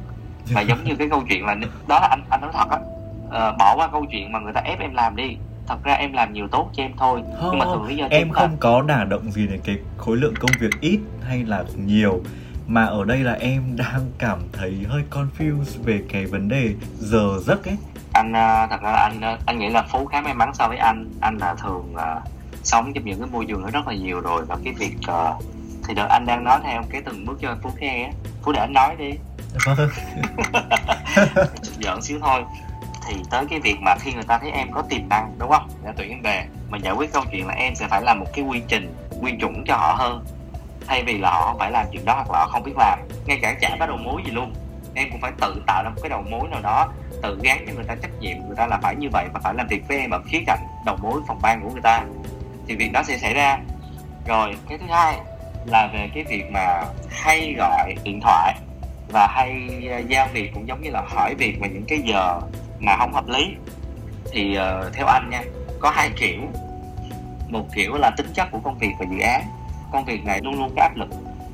Và giống như cái câu chuyện là đó là anh anh nói thật á uh, bỏ qua câu chuyện mà người ta ép em làm đi thật ra em làm nhiều tốt cho em thôi không, nhưng mà thường lý do em không là... có đả động gì đến cái khối lượng công việc ít hay là nhiều mà ở đây là em đang cảm thấy hơi confused về cái vấn đề giờ giấc ấy. Anh ờ, thật ra anh anh nghĩ là phú khá may mắn so với anh. Anh là thường uh, sống trong những cái môi trường nó rất là nhiều rồi và cái việc uh, thì đợi anh đang nói theo cái từng bước cho phú nghe á. Phú để anh nói đi. Vâng. Giỡn xíu thôi thì tới cái việc mà khi người ta thấy em có tiềm năng, đúng không? Để tuyển em về mình giải quyết câu chuyện là em sẽ phải làm một cái quy trình, quy chuẩn cho họ hơn. Thay vì là họ không phải làm chuyện đó hoặc là họ không biết làm. Ngay cả chả có đầu mối gì luôn. Em cũng phải tự tạo ra một cái đầu mối nào đó, tự gán cho người ta trách nhiệm, người ta là phải như vậy và phải làm việc với em ở khía cạnh đầu mối phòng ban của người ta. Thì việc đó sẽ xảy ra. Rồi, cái thứ hai là về cái việc mà hay gọi điện thoại và hay ờ, giao việc cũng giống như là hỏi việc về những cái giờ mà không hợp lý. Thì uh, theo anh nha có hai kiểu. Một kiểu là tính chất của công việc và dự án. Công việc này luôn luôn có áp lực.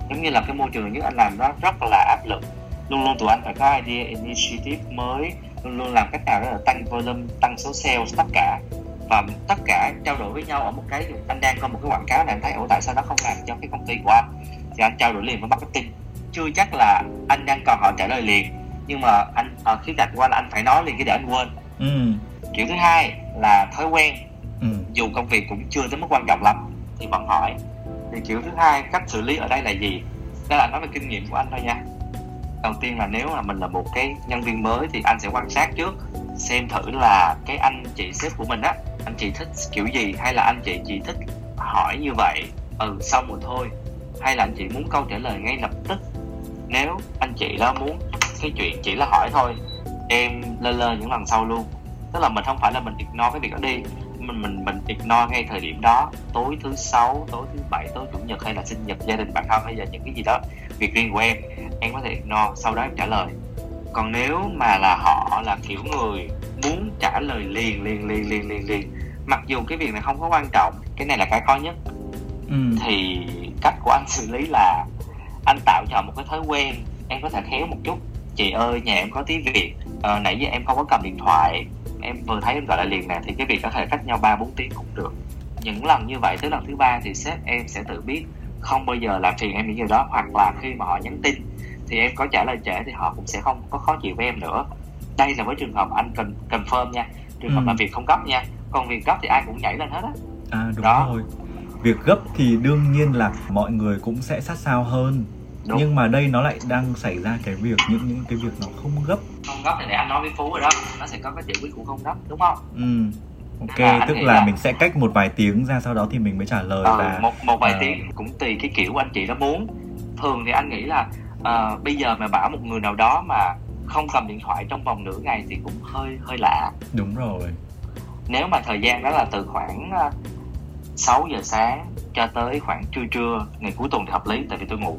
Giống như là cái môi trường nhất anh làm đó rất là áp lực. Luôn luôn tụi anh phải có idea initiative mới. Luôn luôn làm cách nào đó là tăng volume tăng số sales tất cả. Và tất cả trao đổi với nhau ở một cái anh đang có một cái quảng cáo này anh thấy ủa tại sao nó không làm cho cái công ty của anh? Thì anh trao đổi liền với marketing. Chưa chắc là anh đang còn họ trả lời liền nhưng mà anh ở khía cạnh của anh anh phải nói liền cái để anh quên. Ừ. kiểu thứ hai là thói quen. Ừ. dù công việc cũng chưa tới mức quan trọng lắm thì vẫn hỏi. Thì kiểu thứ hai cách xử lý ở đây là gì? Đó là nói về kinh nghiệm của anh thôi nha. Đầu tiên là nếu mà mình là một cái nhân viên mới thì anh sẽ quan sát trước xem thử là cái anh chị sếp của mình á anh chị thích kiểu gì hay là anh chị chỉ thích hỏi như vậy ừ xong rồi thôi. Hay là anh chị muốn câu trả lời ngay lập tức. Nếu anh chị đó muốn cái chuyện chỉ là hỏi thôi. Em lơ lơ những lần sau luôn. Tức là mình không phải là mình ignore cái việc đó đi. Mình mình mình ignore ngay thời điểm đó. Tối thứ sáu tối thứ bảy tối chủ nhật hay là sinh nhật gia đình bạn thân hay là những cái gì đó. Việc riêng của em em có thể ignore. Sau đó em trả lời. Còn nếu mà là họ là kiểu người muốn trả lời liền liền liền liền liền liền mặc dù cái việc này không có quan trọng cái này là cái khó nhất. Ừ. thì cách của anh xử lý là anh tạo cho một cái thói quen. Em có thể khéo một chút chị ơi nhà em có tí việc à, nãy giờ em không có cầm điện thoại. Em vừa thấy em gọi lại liền nè thì cái việc có thể cách nhau ba bốn tiếng cũng được. Những lần như vậy tới lần thứ ba thì sếp em sẽ tự biết không bao giờ làm phiền em những điều đó hoặc là khi mà họ nhắn tin thì em có trả lời trễ thì họ cũng sẽ không có khó chịu với em nữa. Đây là với trường hợp anh cần confirm nha trường hợp ừ. làm việc không gấp nha. Còn việc gấp thì ai cũng nhảy lên hết á. À đúng đó. rồi. Việc gấp thì đương nhiên là mọi người cũng sẽ sát sao hơn Đúng. nhưng mà đây nó lại đang xảy ra cái việc những những cái việc nó không gấp. Không gấp thì để anh nói với phú rồi đó. Nó sẽ có cái giải quyết cũng không gấp đúng không? Ừ ok là tức là, là mình sẽ cách một vài tiếng ra sau đó thì mình mới trả lời ừ, và một một vài uh... tiếng cũng tùy cái kiểu anh chị nó muốn. Thường thì anh nghĩ là uh, bây giờ mà bảo một người nào đó mà không cầm điện thoại trong vòng nửa ngày thì cũng hơi hơi lạ. Đúng rồi. Nếu mà thời gian đó là từ khoảng uh, 6 giờ sáng cho tới khoảng trưa trưa ngày cuối tuần thì hợp lý tại vì tôi ngủ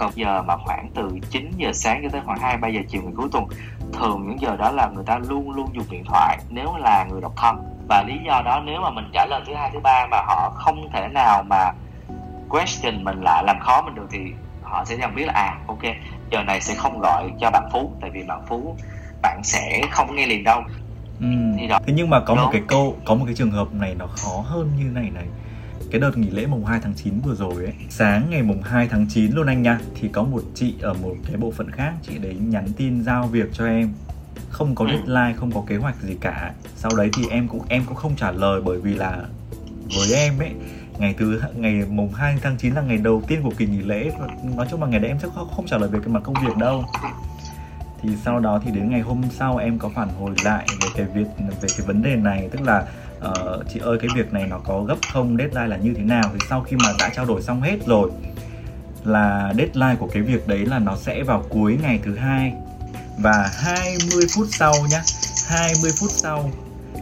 còn giờ mà khoảng từ 9 giờ sáng cho tới khoảng 2 3 giờ chiều ngày cuối tuần thường những giờ đó là người ta luôn luôn dùng điện thoại nếu là người độc thân và lý do đó nếu mà mình trả lời thứ hai thứ ba mà họ không thể nào mà question mình lại làm khó mình được thì họ sẽ dần biết là à ok giờ này sẽ không gọi cho bạn phú tại vì bạn phú bạn sẽ không nghe liền đâu ừ. thì đó thế nhưng mà có Đúng. một cái câu có một cái trường hợp này nó khó hơn như này này cái đợt nghỉ lễ mùng 2 tháng 9 vừa rồi ấy sáng ngày mùng 2 tháng 9 luôn anh nha thì có một chị ở một cái bộ phận khác chị đấy nhắn tin giao việc cho em. Không có ừ. deadline không có kế hoạch gì cả. Sau đấy thì em cũng em cũng không trả lời bởi vì là với em ấy ngày thứ ngày mùng 2 tháng 9 là ngày đầu tiên của kỳ nghỉ lễ. Nói chung là ngày đấy em sẽ không, không trả lời về cái mặt công việc đâu. Thì sau đó thì đến ngày hôm sau em có phản hồi lại về cái việc về cái vấn đề này tức là uh, chị ơi cái việc này nó có gấp không? Deadline là như thế nào? Thì sau khi mà đã trao đổi xong hết rồi là deadline của cái việc đấy là nó sẽ vào cuối ngày thứ hai. Và 20 phút sau nhá 20 phút sau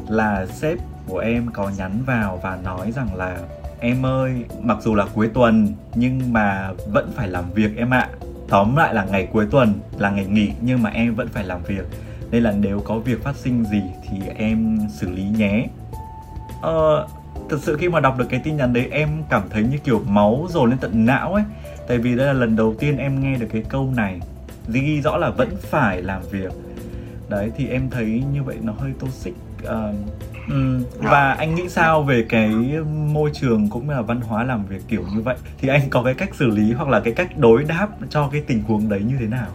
là sếp của em có nhắn vào và nói rằng là em ơi mặc dù là cuối tuần nhưng mà vẫn phải làm việc em ạ. Tóm lại là ngày cuối tuần là ngày nghỉ nhưng mà em vẫn phải làm việc. Nên là nếu có việc phát sinh gì thì em xử lý nhé ờ, thật sự khi mà đọc được cái tin nhắn đấy em cảm thấy như kiểu máu dồn lên tận não ấy. Tại vì đây là lần đầu tiên em nghe được cái câu này. Ghi rõ là vẫn phải làm việc. Đấy thì em thấy như vậy nó hơi toxic. Uh, và anh nghĩ sao về cái môi trường cũng như là văn hóa làm việc kiểu như vậy? Thì anh có cái cách xử lý hoặc là cái cách đối đáp cho cái tình huống đấy như thế nào?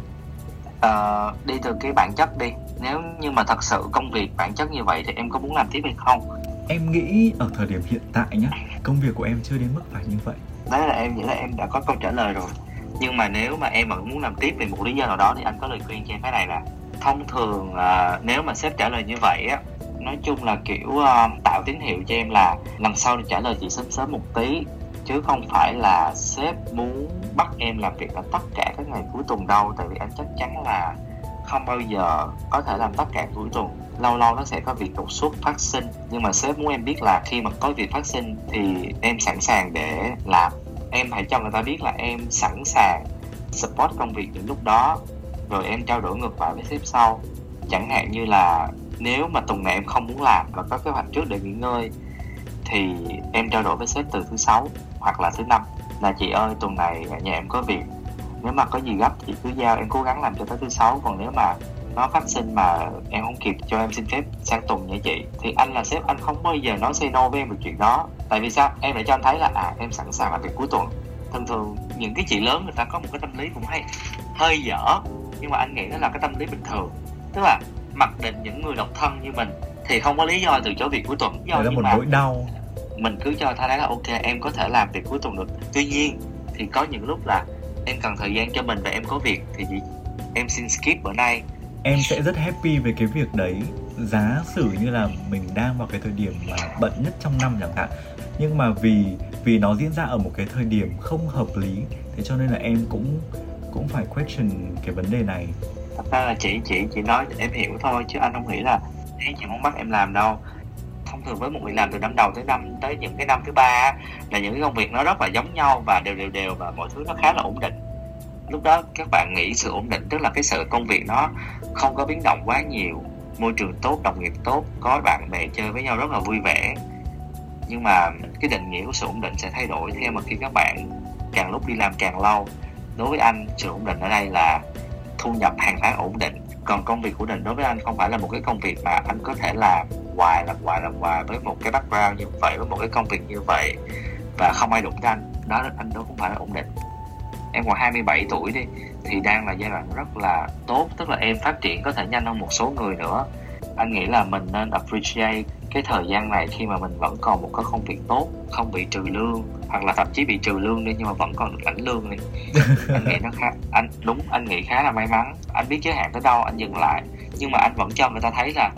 Uh, đi từ cái bản chất đi. Nếu như mà thật sự công việc bản chất như vậy thì em có muốn làm tiếp hay không em nghĩ ở thời điểm hiện tại nhá công việc của em chưa đến mức phải như vậy. Đấy là em nghĩ là em đã có câu trả lời rồi. Nhưng mà nếu mà em vẫn muốn làm tiếp vì một lý do nào đó thì anh có lời khuyên cho em cái này là thông thường à, nếu mà sếp trả lời như vậy á nói chung là kiểu uh, tạo tín hiệu cho em là lần sau thì trả lời chị sớm sớm một tí. Chứ không phải là sếp muốn bắt em làm việc ở tất cả các ngày cuối tuần đâu tại vì anh chắc chắn là không bao giờ có thể làm tất cả cuối tuần lâu lâu nó sẽ có việc đột xuất phát sinh. Nhưng mà sếp muốn em biết là khi mà có việc phát sinh thì em sẵn sàng để làm. Em hãy cho người ta biết là em sẵn sàng support công việc những lúc đó. Rồi em trao đổi ngược lại với sếp sau. Chẳng hạn như là nếu mà tuần này em không muốn làm và có kế hoạch trước để nghỉ ngơi, thì em trao đổi với sếp từ thứ sáu hoặc là thứ năm. Là, chị ơi, tuần này nhà em có việc nếu mà có gì gấp chị cứ giao em cố gắng làm cho tới thứ sáu. Còn nếu mà nó phát sinh mà em không kịp cho em xin phép sang tuần nha chị thì anh là sếp anh không bao giờ nói say no với em về chuyện đó. Tại vì sao? Em để cho anh thấy là à em sẵn sàng làm việc cuối tuần. Thường thường những cái chị lớn người ta có một cái tâm lý cũng hay hơi dở nhưng mà anh nghĩ đó là cái tâm lý bình thường. Tức là mặc định những người độc thân như mình thì không có lý do từ chối việc cuối tuần. Do là một nỗi đau. mình cứ cho ta thấy là ok em có thể làm việc cuối tuần được. Tuy nhiên thì có những lúc là em cần thời gian cho mình và em có việc thì em xin skip bữa nay. Em sẽ rất happy về cái việc đấy. Giá sử như là mình đang vào cái thời điểm mà bận nhất trong năm chẳng hạn nhưng mà vì vì nó diễn ra ở một cái thời điểm không hợp lý thế cho nên là em cũng cũng phải question cái vấn đề này. Thật ra là chị chị chị nói em hiểu thôi chứ anh không nghĩ là ý chị muốn bắt em làm đâu thông thường với một người làm từ năm đầu tới năm, tới những cái năm thứ ba là những cái công việc nó rất là giống nhau và đều đều đều và mọi thứ nó khá là ổn định. Lúc đó các bạn nghĩ sự ổn định, tức là cái sự công việc nó không có biến động quá nhiều, môi trường tốt, đồng nghiệp tốt, có bạn bè chơi với nhau rất là vui vẻ. Nhưng mà cái định nghĩa của sự ổn định sẽ thay đổi theo mà khi các bạn càng lúc đi làm càng lâu. Đối với anh, sự ổn định ở đây là thu nhập hàng tháng ổn định, còn công việc của định đối với anh không phải là một cái công việc mà anh có thể làm hoài làm hoài làm hoài với một cái background như vậy với một cái công việc như vậy và không ai đụng tới anh đó anh đó không phải là ổn định. Em còn 27 tuổi đi thì đang là giai đoạn rất là tốt tức là em phát triển có thể nhanh hơn một số người nữa. Anh nghĩ là mình nên appreciate cái thời gian này khi mà mình vẫn còn một cái công việc tốt không bị trừ lương hoặc là thậm chí bị trừ lương đi nhưng mà vẫn còn được lãnh lương đi. Anh nghĩ nó khá anh đúng anh nghĩ khá là may mắn. Anh biết giới hạn tới đâu anh dừng lại. Nhưng mà anh vẫn cho người ta thấy là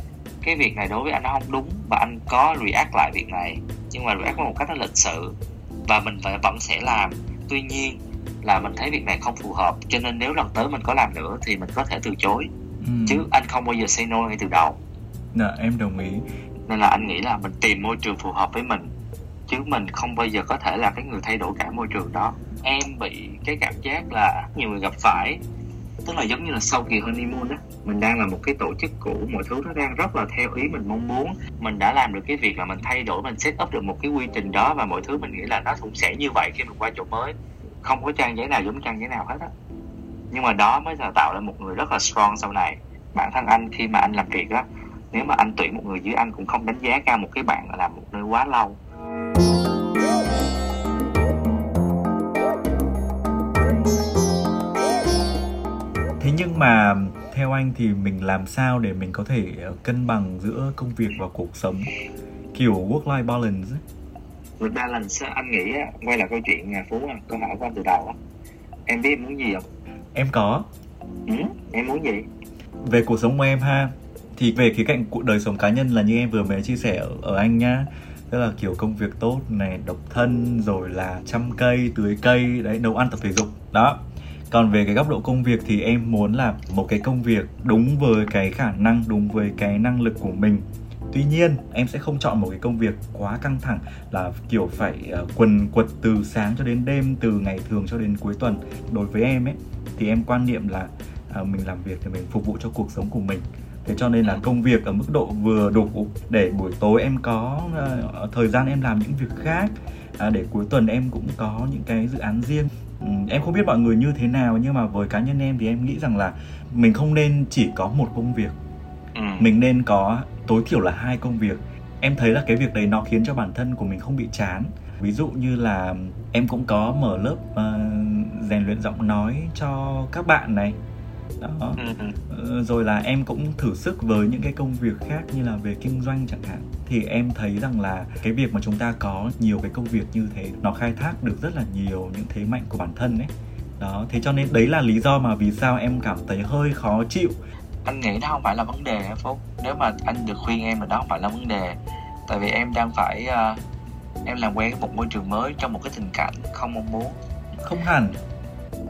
cái việc này đối với anh nó không đúng và anh có react lại việc này. Nhưng mà react một cách nó lịch sự. Và mình phải vẫn sẽ làm. Tuy nhiên là mình thấy việc này không phù hợp. Cho nên nếu lần tới mình có làm nữa thì mình có thể từ chối. Ừ. chứ anh không bao giờ say no ngay từ đầu. Dạ em đồng ý. Nên là anh nghĩ là mình tìm môi trường phù hợp với mình. Chứ mình không bao giờ có thể là cái người thay đổi cả môi trường đó. Em bị cái cảm giác là nhiều người gặp phải tức là giống như là sau kỳ honeymoon á, mình đang là một cái tổ chức cũ, mọi thứ nó đang rất là theo ý mình mong muốn. Mình đã làm được cái việc là mình thay đổi, mình set up được một cái quy trình đó và mọi thứ mình nghĩ là nó cũng sẽ như vậy khi mình qua chỗ mới. Không có trang giấy nào giống trang giấy nào hết á. Nhưng mà đó mới là tạo ra một người rất là strong sau này. Bản thân anh khi mà anh làm việc á, nếu mà anh tuyển một người dưới anh cũng không đánh giá cao một cái bạn làm một nơi quá lâu. Nhưng mà theo anh thì mình làm sao để mình có thể ờ, cân bằng giữa công việc và cuộc sống? Kiểu work life balance work balance anh nghĩ quay lại câu chuyện nhà phú câu hỏi của anh từ đầu em biết em muốn gì không? Em có. Ừ, em muốn gì? Về cuộc sống của em ha thì về khía cạnh cuộc đời sống cá nhân là như em vừa mới chia sẻ ở, ở anh nhá. Tức là kiểu công việc tốt này độc thân rồi là chăm cây tưới cây đấy nấu ăn tập thể dục đó còn về cái góc độ công việc thì em muốn là một cái công việc đúng với cái khả năng đúng với cái năng lực của mình. Tuy nhiên em sẽ không chọn một cái công việc quá căng thẳng là kiểu phải uh, quần quật từ sáng cho đến đêm từ ngày thường cho đến cuối tuần. Đối với em ấy thì em quan niệm là uh, mình làm việc thì mình phục vụ cho cuộc sống của mình. Thế cho nên là ừ. công việc ở mức độ vừa đủ để buổi tối em có uh, thời gian em làm những việc khác uh, để cuối tuần em cũng có những cái dự án riêng em không biết mọi người như thế nào nhưng mà với cá nhân em thì em nghĩ rằng là mình không nên chỉ có một công việc. Ừ. mình nên có tối thiểu là hai công việc. Em thấy là cái việc đấy nó khiến cho bản thân của mình không bị chán. Ví dụ như là em cũng có mở lớp uh, rèn luyện giọng nói cho các bạn này đó. Ừ. Ờ, rồi là em cũng thử sức với những cái công việc khác như là về kinh doanh chẳng hạn. Thì em thấy rằng là cái việc mà chúng ta có nhiều cái công việc như thế nó khai thác được rất là nhiều những thế mạnh của bản thân ấy. Đó thế cho nên đấy là lý do mà vì sao em cảm thấy hơi khó chịu. Anh nghĩ đó không phải là vấn đề phúc. Nếu mà anh được khuyên em là đó không phải là vấn đề. Tại vì em đang phải uh, em làm quen với một môi trường mới trong một cái tình cảnh không mong muốn. Không hẳn.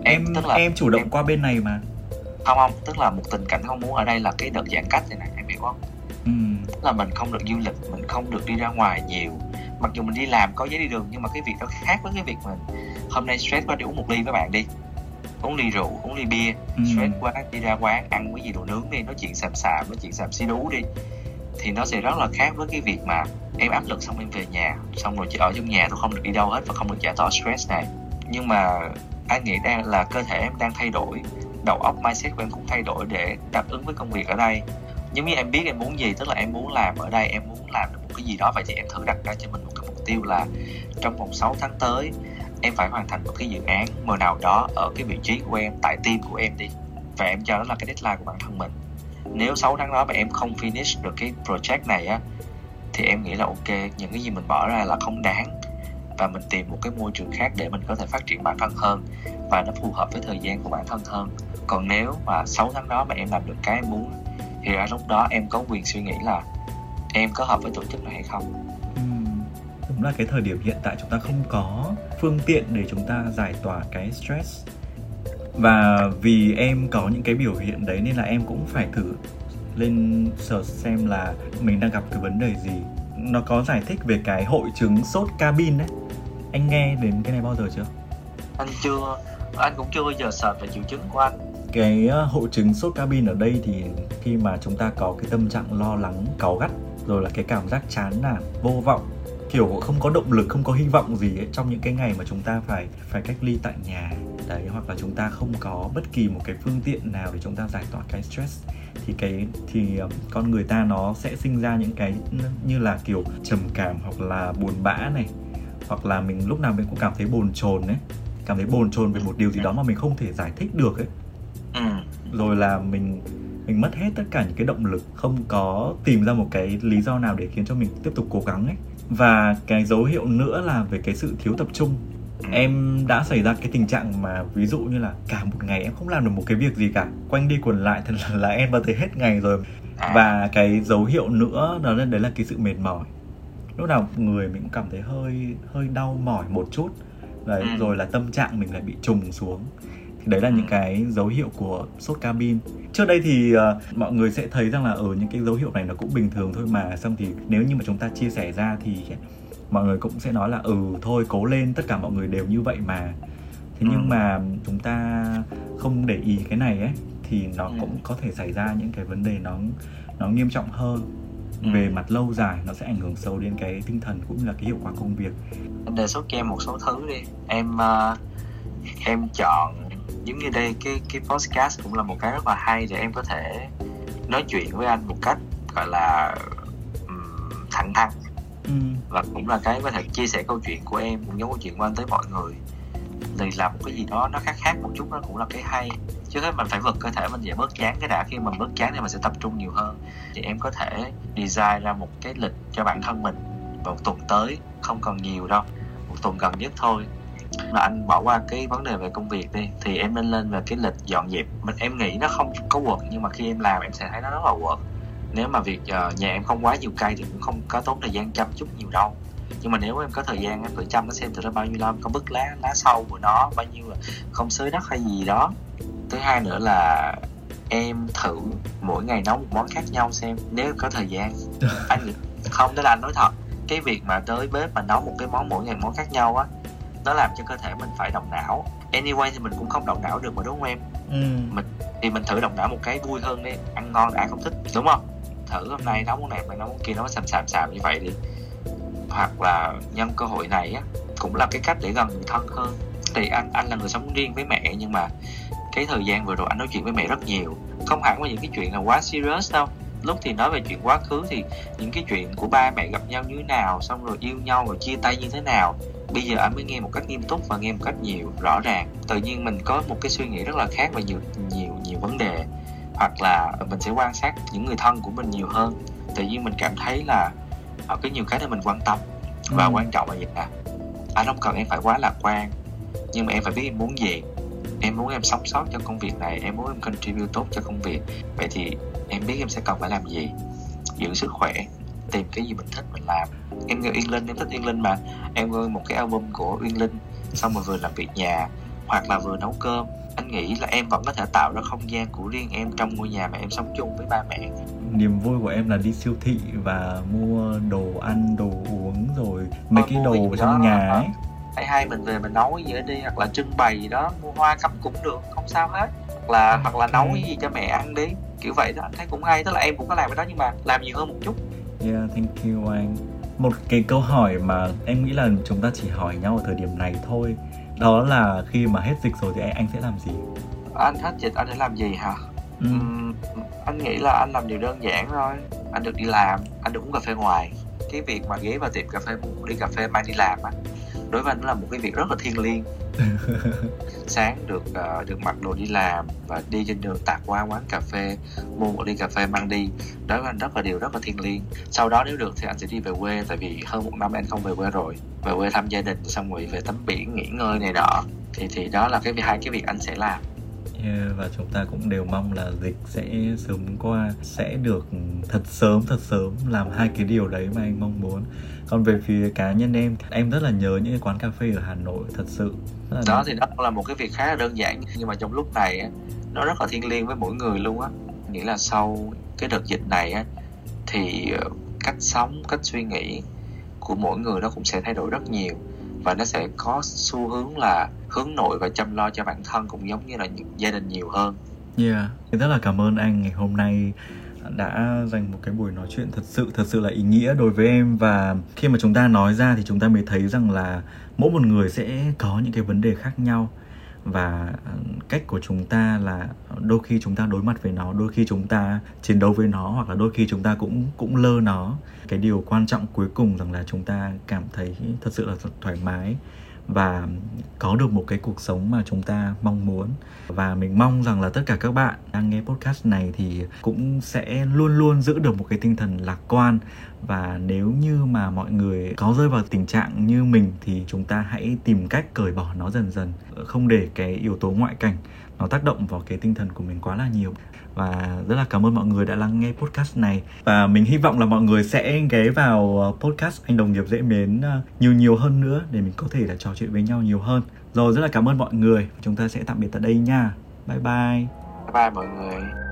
Em tức là em chủ động em, qua bên này mà không không tức là một tình cảnh không muốn ở đây là cái đợt giãn cách này này em hiểu không? Ừ. tức là mình không được du lịch mình không được đi ra ngoài nhiều. Mặc dù mình đi làm có giấy đi đường nhưng mà cái việc đó khác với cái việc mình hôm nay stress quá đi uống một ly với bạn đi. Uống ly rượu uống ly bia ừ. stress quá đi ra quán ăn cái gì đồ nướng đi nói chuyện xàm xàm nói chuyện xàm xí đú đi. Thì nó sẽ rất là khác với cái việc mà em áp lực xong em về nhà xong rồi chỉ ở trong nhà tôi không được đi đâu hết và không được giải tỏa stress này. Nhưng mà anh nghĩ đang là cơ thể em đang thay đổi đầu óc, mindset của em cũng thay đổi để đáp ứng với công việc ở đây. Giống như em biết em muốn gì, tức là em muốn làm ở đây, em muốn làm được một cái gì đó. Vậy thì em thử đặt ra cho mình một cái mục tiêu là trong vòng 6 tháng tới, em phải hoàn thành một cái dự án mờ nào đó ở cái vị trí của em, tại team của em đi. Và em cho đó là cái deadline của bản thân mình. Nếu 6 tháng đó mà em không finish được cái project này á, thì em nghĩ là ok, những cái gì mình bỏ ra là không đáng. Và mình tìm một cái môi trường khác để mình có thể phát triển bản thân hơn và nó phù hợp với thời gian của bản thân hơn còn nếu mà 6 tháng đó mà em làm được cái em muốn thì ra lúc đó em có quyền suy nghĩ là em có hợp với tổ chức này hay không? Ừ, đúng là cái thời điểm hiện tại chúng ta không có phương tiện để chúng ta giải tỏa cái stress. Và vì em có những cái biểu hiện đấy nên là em cũng phải thử lên search xem là mình đang gặp cái vấn đề gì. Nó có giải thích về cái hội chứng sốt cabin đấy anh nghe đến cái này bao giờ chưa? Anh chưa anh cũng chưa bao giờ sợ về triệu chứng của anh. Cái ờ, hội chứng sốt cabin ở đây thì khi mà chúng ta có cái tâm trạng lo lắng cáu gắt rồi là cái cảm giác chán nản vô vọng kiểu không có động lực không có hy vọng gì ấy, trong những cái ngày mà chúng ta phải phải cách ly tại nhà đấy hoặc là chúng ta không có bất kỳ một cái phương tiện nào để chúng ta giải tỏa cái stress thì cái thì ờ, con người ta nó sẽ sinh ra những cái như là kiểu trầm cảm hoặc là buồn bã này hoặc là mình lúc nào mình cũng cảm thấy bồn chồn ấy cảm thấy bồn chồn về một điều gì đó mà mình không thể giải thích được ấy. Ừ. rồi là mình mình mất hết tất cả những cái động lực không có tìm ra một cái lý do nào để khiến cho mình tiếp tục cố gắng ấy. Và cái dấu hiệu nữa là về cái sự thiếu tập trung. Ừ. em đã xảy ra cái tình trạng mà ví dụ như là cả một ngày em không làm được một cái việc gì cả. Quanh đi quẩn lại thật là, là em vào thấy hết ngày rồi. À. và cái dấu hiệu nữa đó là đấy là cái sự mệt mỏi. Lúc nào người mình cũng cảm thấy hơi hơi đau mỏi một chút đấy ừ. rồi là tâm trạng mình lại bị trùng xuống thì đấy là những cái dấu hiệu của sốt cabin trước đây thì uh, mọi người sẽ thấy rằng là ở ừ, những cái dấu hiệu này nó cũng bình thường thôi mà xong thì nếu như mà chúng ta chia sẻ ra thì mọi người cũng sẽ nói là ừ thôi cố lên tất cả mọi người đều như vậy mà thế ừ. nhưng mà chúng ta không để ý cái này ấy thì nó ừ. cũng có thể xảy ra những cái vấn đề nó nó nghiêm trọng hơn ừ. về mặt lâu dài nó sẽ ảnh hưởng sâu đến cái tinh thần cũng như là cái hiệu quả công việc. Anh đề xuất cho em một số thứ đi. Em uh, em chọn giống như đây cái cái podcast cũng là một cái rất là hay để em có thể nói chuyện với anh một cách gọi là um, thẳng thắn. Ừ. và cũng là cái có thể chia sẻ câu chuyện của em cũng giống câu chuyện của anh tới mọi người. Thì làm một cái gì đó nó khác khác một chút nó cũng là cái hay chứ hết mình phải vực cơ thể mình dễ bớt chán cái đã. Khi mình bớt chán thì mình sẽ tập trung nhiều hơn. Thì em có thể design ra một cái lịch cho bản thân mình vào tuần tới không còn nhiều đâu một tuần gần nhất thôi. Mà anh bỏ qua cái vấn đề về công việc đi thì em nên lên về cái lịch dọn dẹp. Mình em nghĩ nó không có quật nhưng mà khi em làm em sẽ thấy nó rất là quật. Nếu mà việc uh, nhà em không quá nhiều cây thì cũng không có tốn thời gian chăm chút nhiều đâu. Nhưng mà nếu em có thời gian em thử chăm nó xem từ đó bao nhiêu lâu có bức lá lá sâu của nó bao nhiêu là không xới đất hay gì đó thứ hai nữa là em thử mỗi ngày nấu một món khác nhau xem nếu có thời gian. Anh không đó là anh nói thật cái việc mà tới bếp mà nấu một cái món mỗi ngày món khác nhau á nó làm cho cơ thể mình phải động não. Anyway thì mình cũng không động não được mà đúng không em? Ừ. mình thì mình thử động não một cái vui hơn đi ăn ngon ai không thích đúng không? Thử hôm nay nấu món này mà nấu món kia nó xàm xàm xàm như vậy đi. Hoặc là nhân cơ hội này á cũng là cái cách để gần người thân hơn. Thì anh anh là người sống riêng với mẹ nhưng mà cái thời gian vừa rồi anh nói chuyện với mẹ rất nhiều. Không hẳn là những cái chuyện là quá serious đâu. Lúc thì nói về chuyện quá khứ thì những cái chuyện của ba mẹ gặp nhau như thế nào xong rồi yêu nhau rồi chia tay như thế nào bây giờ anh mới nghe một cách nghiêm túc và nghe một cách nhiều rõ ràng. Tự nhiên mình có một cái suy nghĩ rất là khác về nhiều nhiều nhiều vấn đề. Hoặc là mình sẽ quan sát những người thân của mình nhiều hơn. Tự nhiên mình cảm thấy là họ có nhiều cái để mình quan tâm và ừ. quan trọng là gì nè? Anh không cần em phải quá lạc quan nhưng mà em phải biết em muốn gì em muốn em sống sót cho công việc này em muốn em contribute tốt cho công việc. Vậy thì em biết em sẽ cần phải làm gì? Giữ sức khỏe tìm cái gì mình thích mình làm. Em nghe Uyên Linh em thích Uyên Linh mà. Em nghe một cái album của Uyên Linh xong rồi vừa làm việc nhà hoặc là vừa nấu cơm. Anh nghĩ là em vẫn có thể tạo ra không gian của riêng em trong ngôi nhà mà em sống chung với ba mẹ. Niềm vui của em là đi siêu thị và mua đồ ăn đồ uống rồi mấy ờ, cái đồ trong nhà ấy hay hai mình về mình nấu gì đi hoặc là trưng bày gì đó mua hoa cắm cũng được không sao hết. Hoặc là hoặc là nấu cái gì cho mẹ ăn đi kiểu vậy đó. Anh thấy cũng hay tức là em cũng có làm cái đó nhưng mà làm nhiều hơn một chút. Yeah thank you anh một cái câu hỏi mà em nghĩ là chúng ta chỉ hỏi nhau ở thời điểm này thôi đó là khi mà hết dịch rồi thì anh, anh sẽ làm gì? Anh hết dịch anh sẽ làm gì hả? Ừ. uhm, anh nghĩ là anh làm điều đơn giản thôi. Anh được đi làm anh được uống cà phê ngoài. Cái việc mà ghé vào tiệm cà phê đi cà phê mang đi làm á đối với anh là một cái việc rất là thiêng liêng. Sáng được uh, được mặc đồ đi làm và đi trên đường tạt qua quán cà phê mua một ly cà phê mang đi. Đối với anh rất là điều rất là thiêng liêng. Sau đó nếu được thì anh sẽ đi về quê tại vì hơn một năm anh không về quê rồi. Về quê thăm gia đình xong rồi về tắm biển nghỉ ngơi này nọ. Thì thì đó là cái hai cái việc anh sẽ làm và chúng ta cũng đều mong là dịch sẽ sớm qua sẽ được thật sớm thật sớm làm hai cái điều đấy mà anh mong muốn. Còn về phía cá nhân em em rất là nhớ những cái quán cà phê ở Hà Nội thật sự. Đó đáng. thì đó là một cái việc khá là đơn giản nhưng mà trong lúc này nó rất là thiêng liêng với mỗi người luôn á. Nghĩa là sau cái đợt dịch này á thì ờ, cách sống cách suy nghĩ của mỗi người nó cũng sẽ thay đổi rất nhiều và nó sẽ có xu hướng là hướng nội và chăm lo cho bản thân cũng giống như là gia đình nhiều hơn. Yeah, rất là cảm ơn anh ngày hôm nay đã dành một cái buổi nói chuyện thật sự thật sự là ý nghĩa đối với em và khi mà chúng ta nói ra thì chúng ta mới thấy rằng là mỗi một người sẽ có những cái vấn đề khác nhau và ờ, cách của chúng ta là đôi khi chúng ta đối mặt với nó, đôi khi chúng ta chiến đấu với nó, hoặc là đôi khi chúng ta cũng cũng lơ nó. Cái điều quan trọng cuối cùng rằng là chúng ta cảm thấy thật sự là thoải mái và có được một cái cuộc sống mà chúng ta mong muốn. Và mình mong rằng là tất cả các bạn đang nghe podcast này thì cũng sẽ luôn luôn giữ được một cái tinh thần lạc quan. Và nếu như mà mọi người có rơi vào tình trạng như mình thì chúng ta hãy tìm cách cởi bỏ nó dần dần, không để cái yếu tố ngoại cảnh nó tác động vào cái tinh thần của mình quá là nhiều và rất là cảm ơn mọi người đã lắng nghe podcast này. Và mình hy vọng là mọi người sẽ ghé vào ờ, podcast anh đồng nghiệp dễ mến ờ, nhiều nhiều hơn nữa để mình có thể là trò chuyện với nhau nhiều hơn. Rồi, rất là cảm ơn mọi người. Chúng ta sẽ tạm biệt tại đây nha. Bye bye. Bye bye mọi người.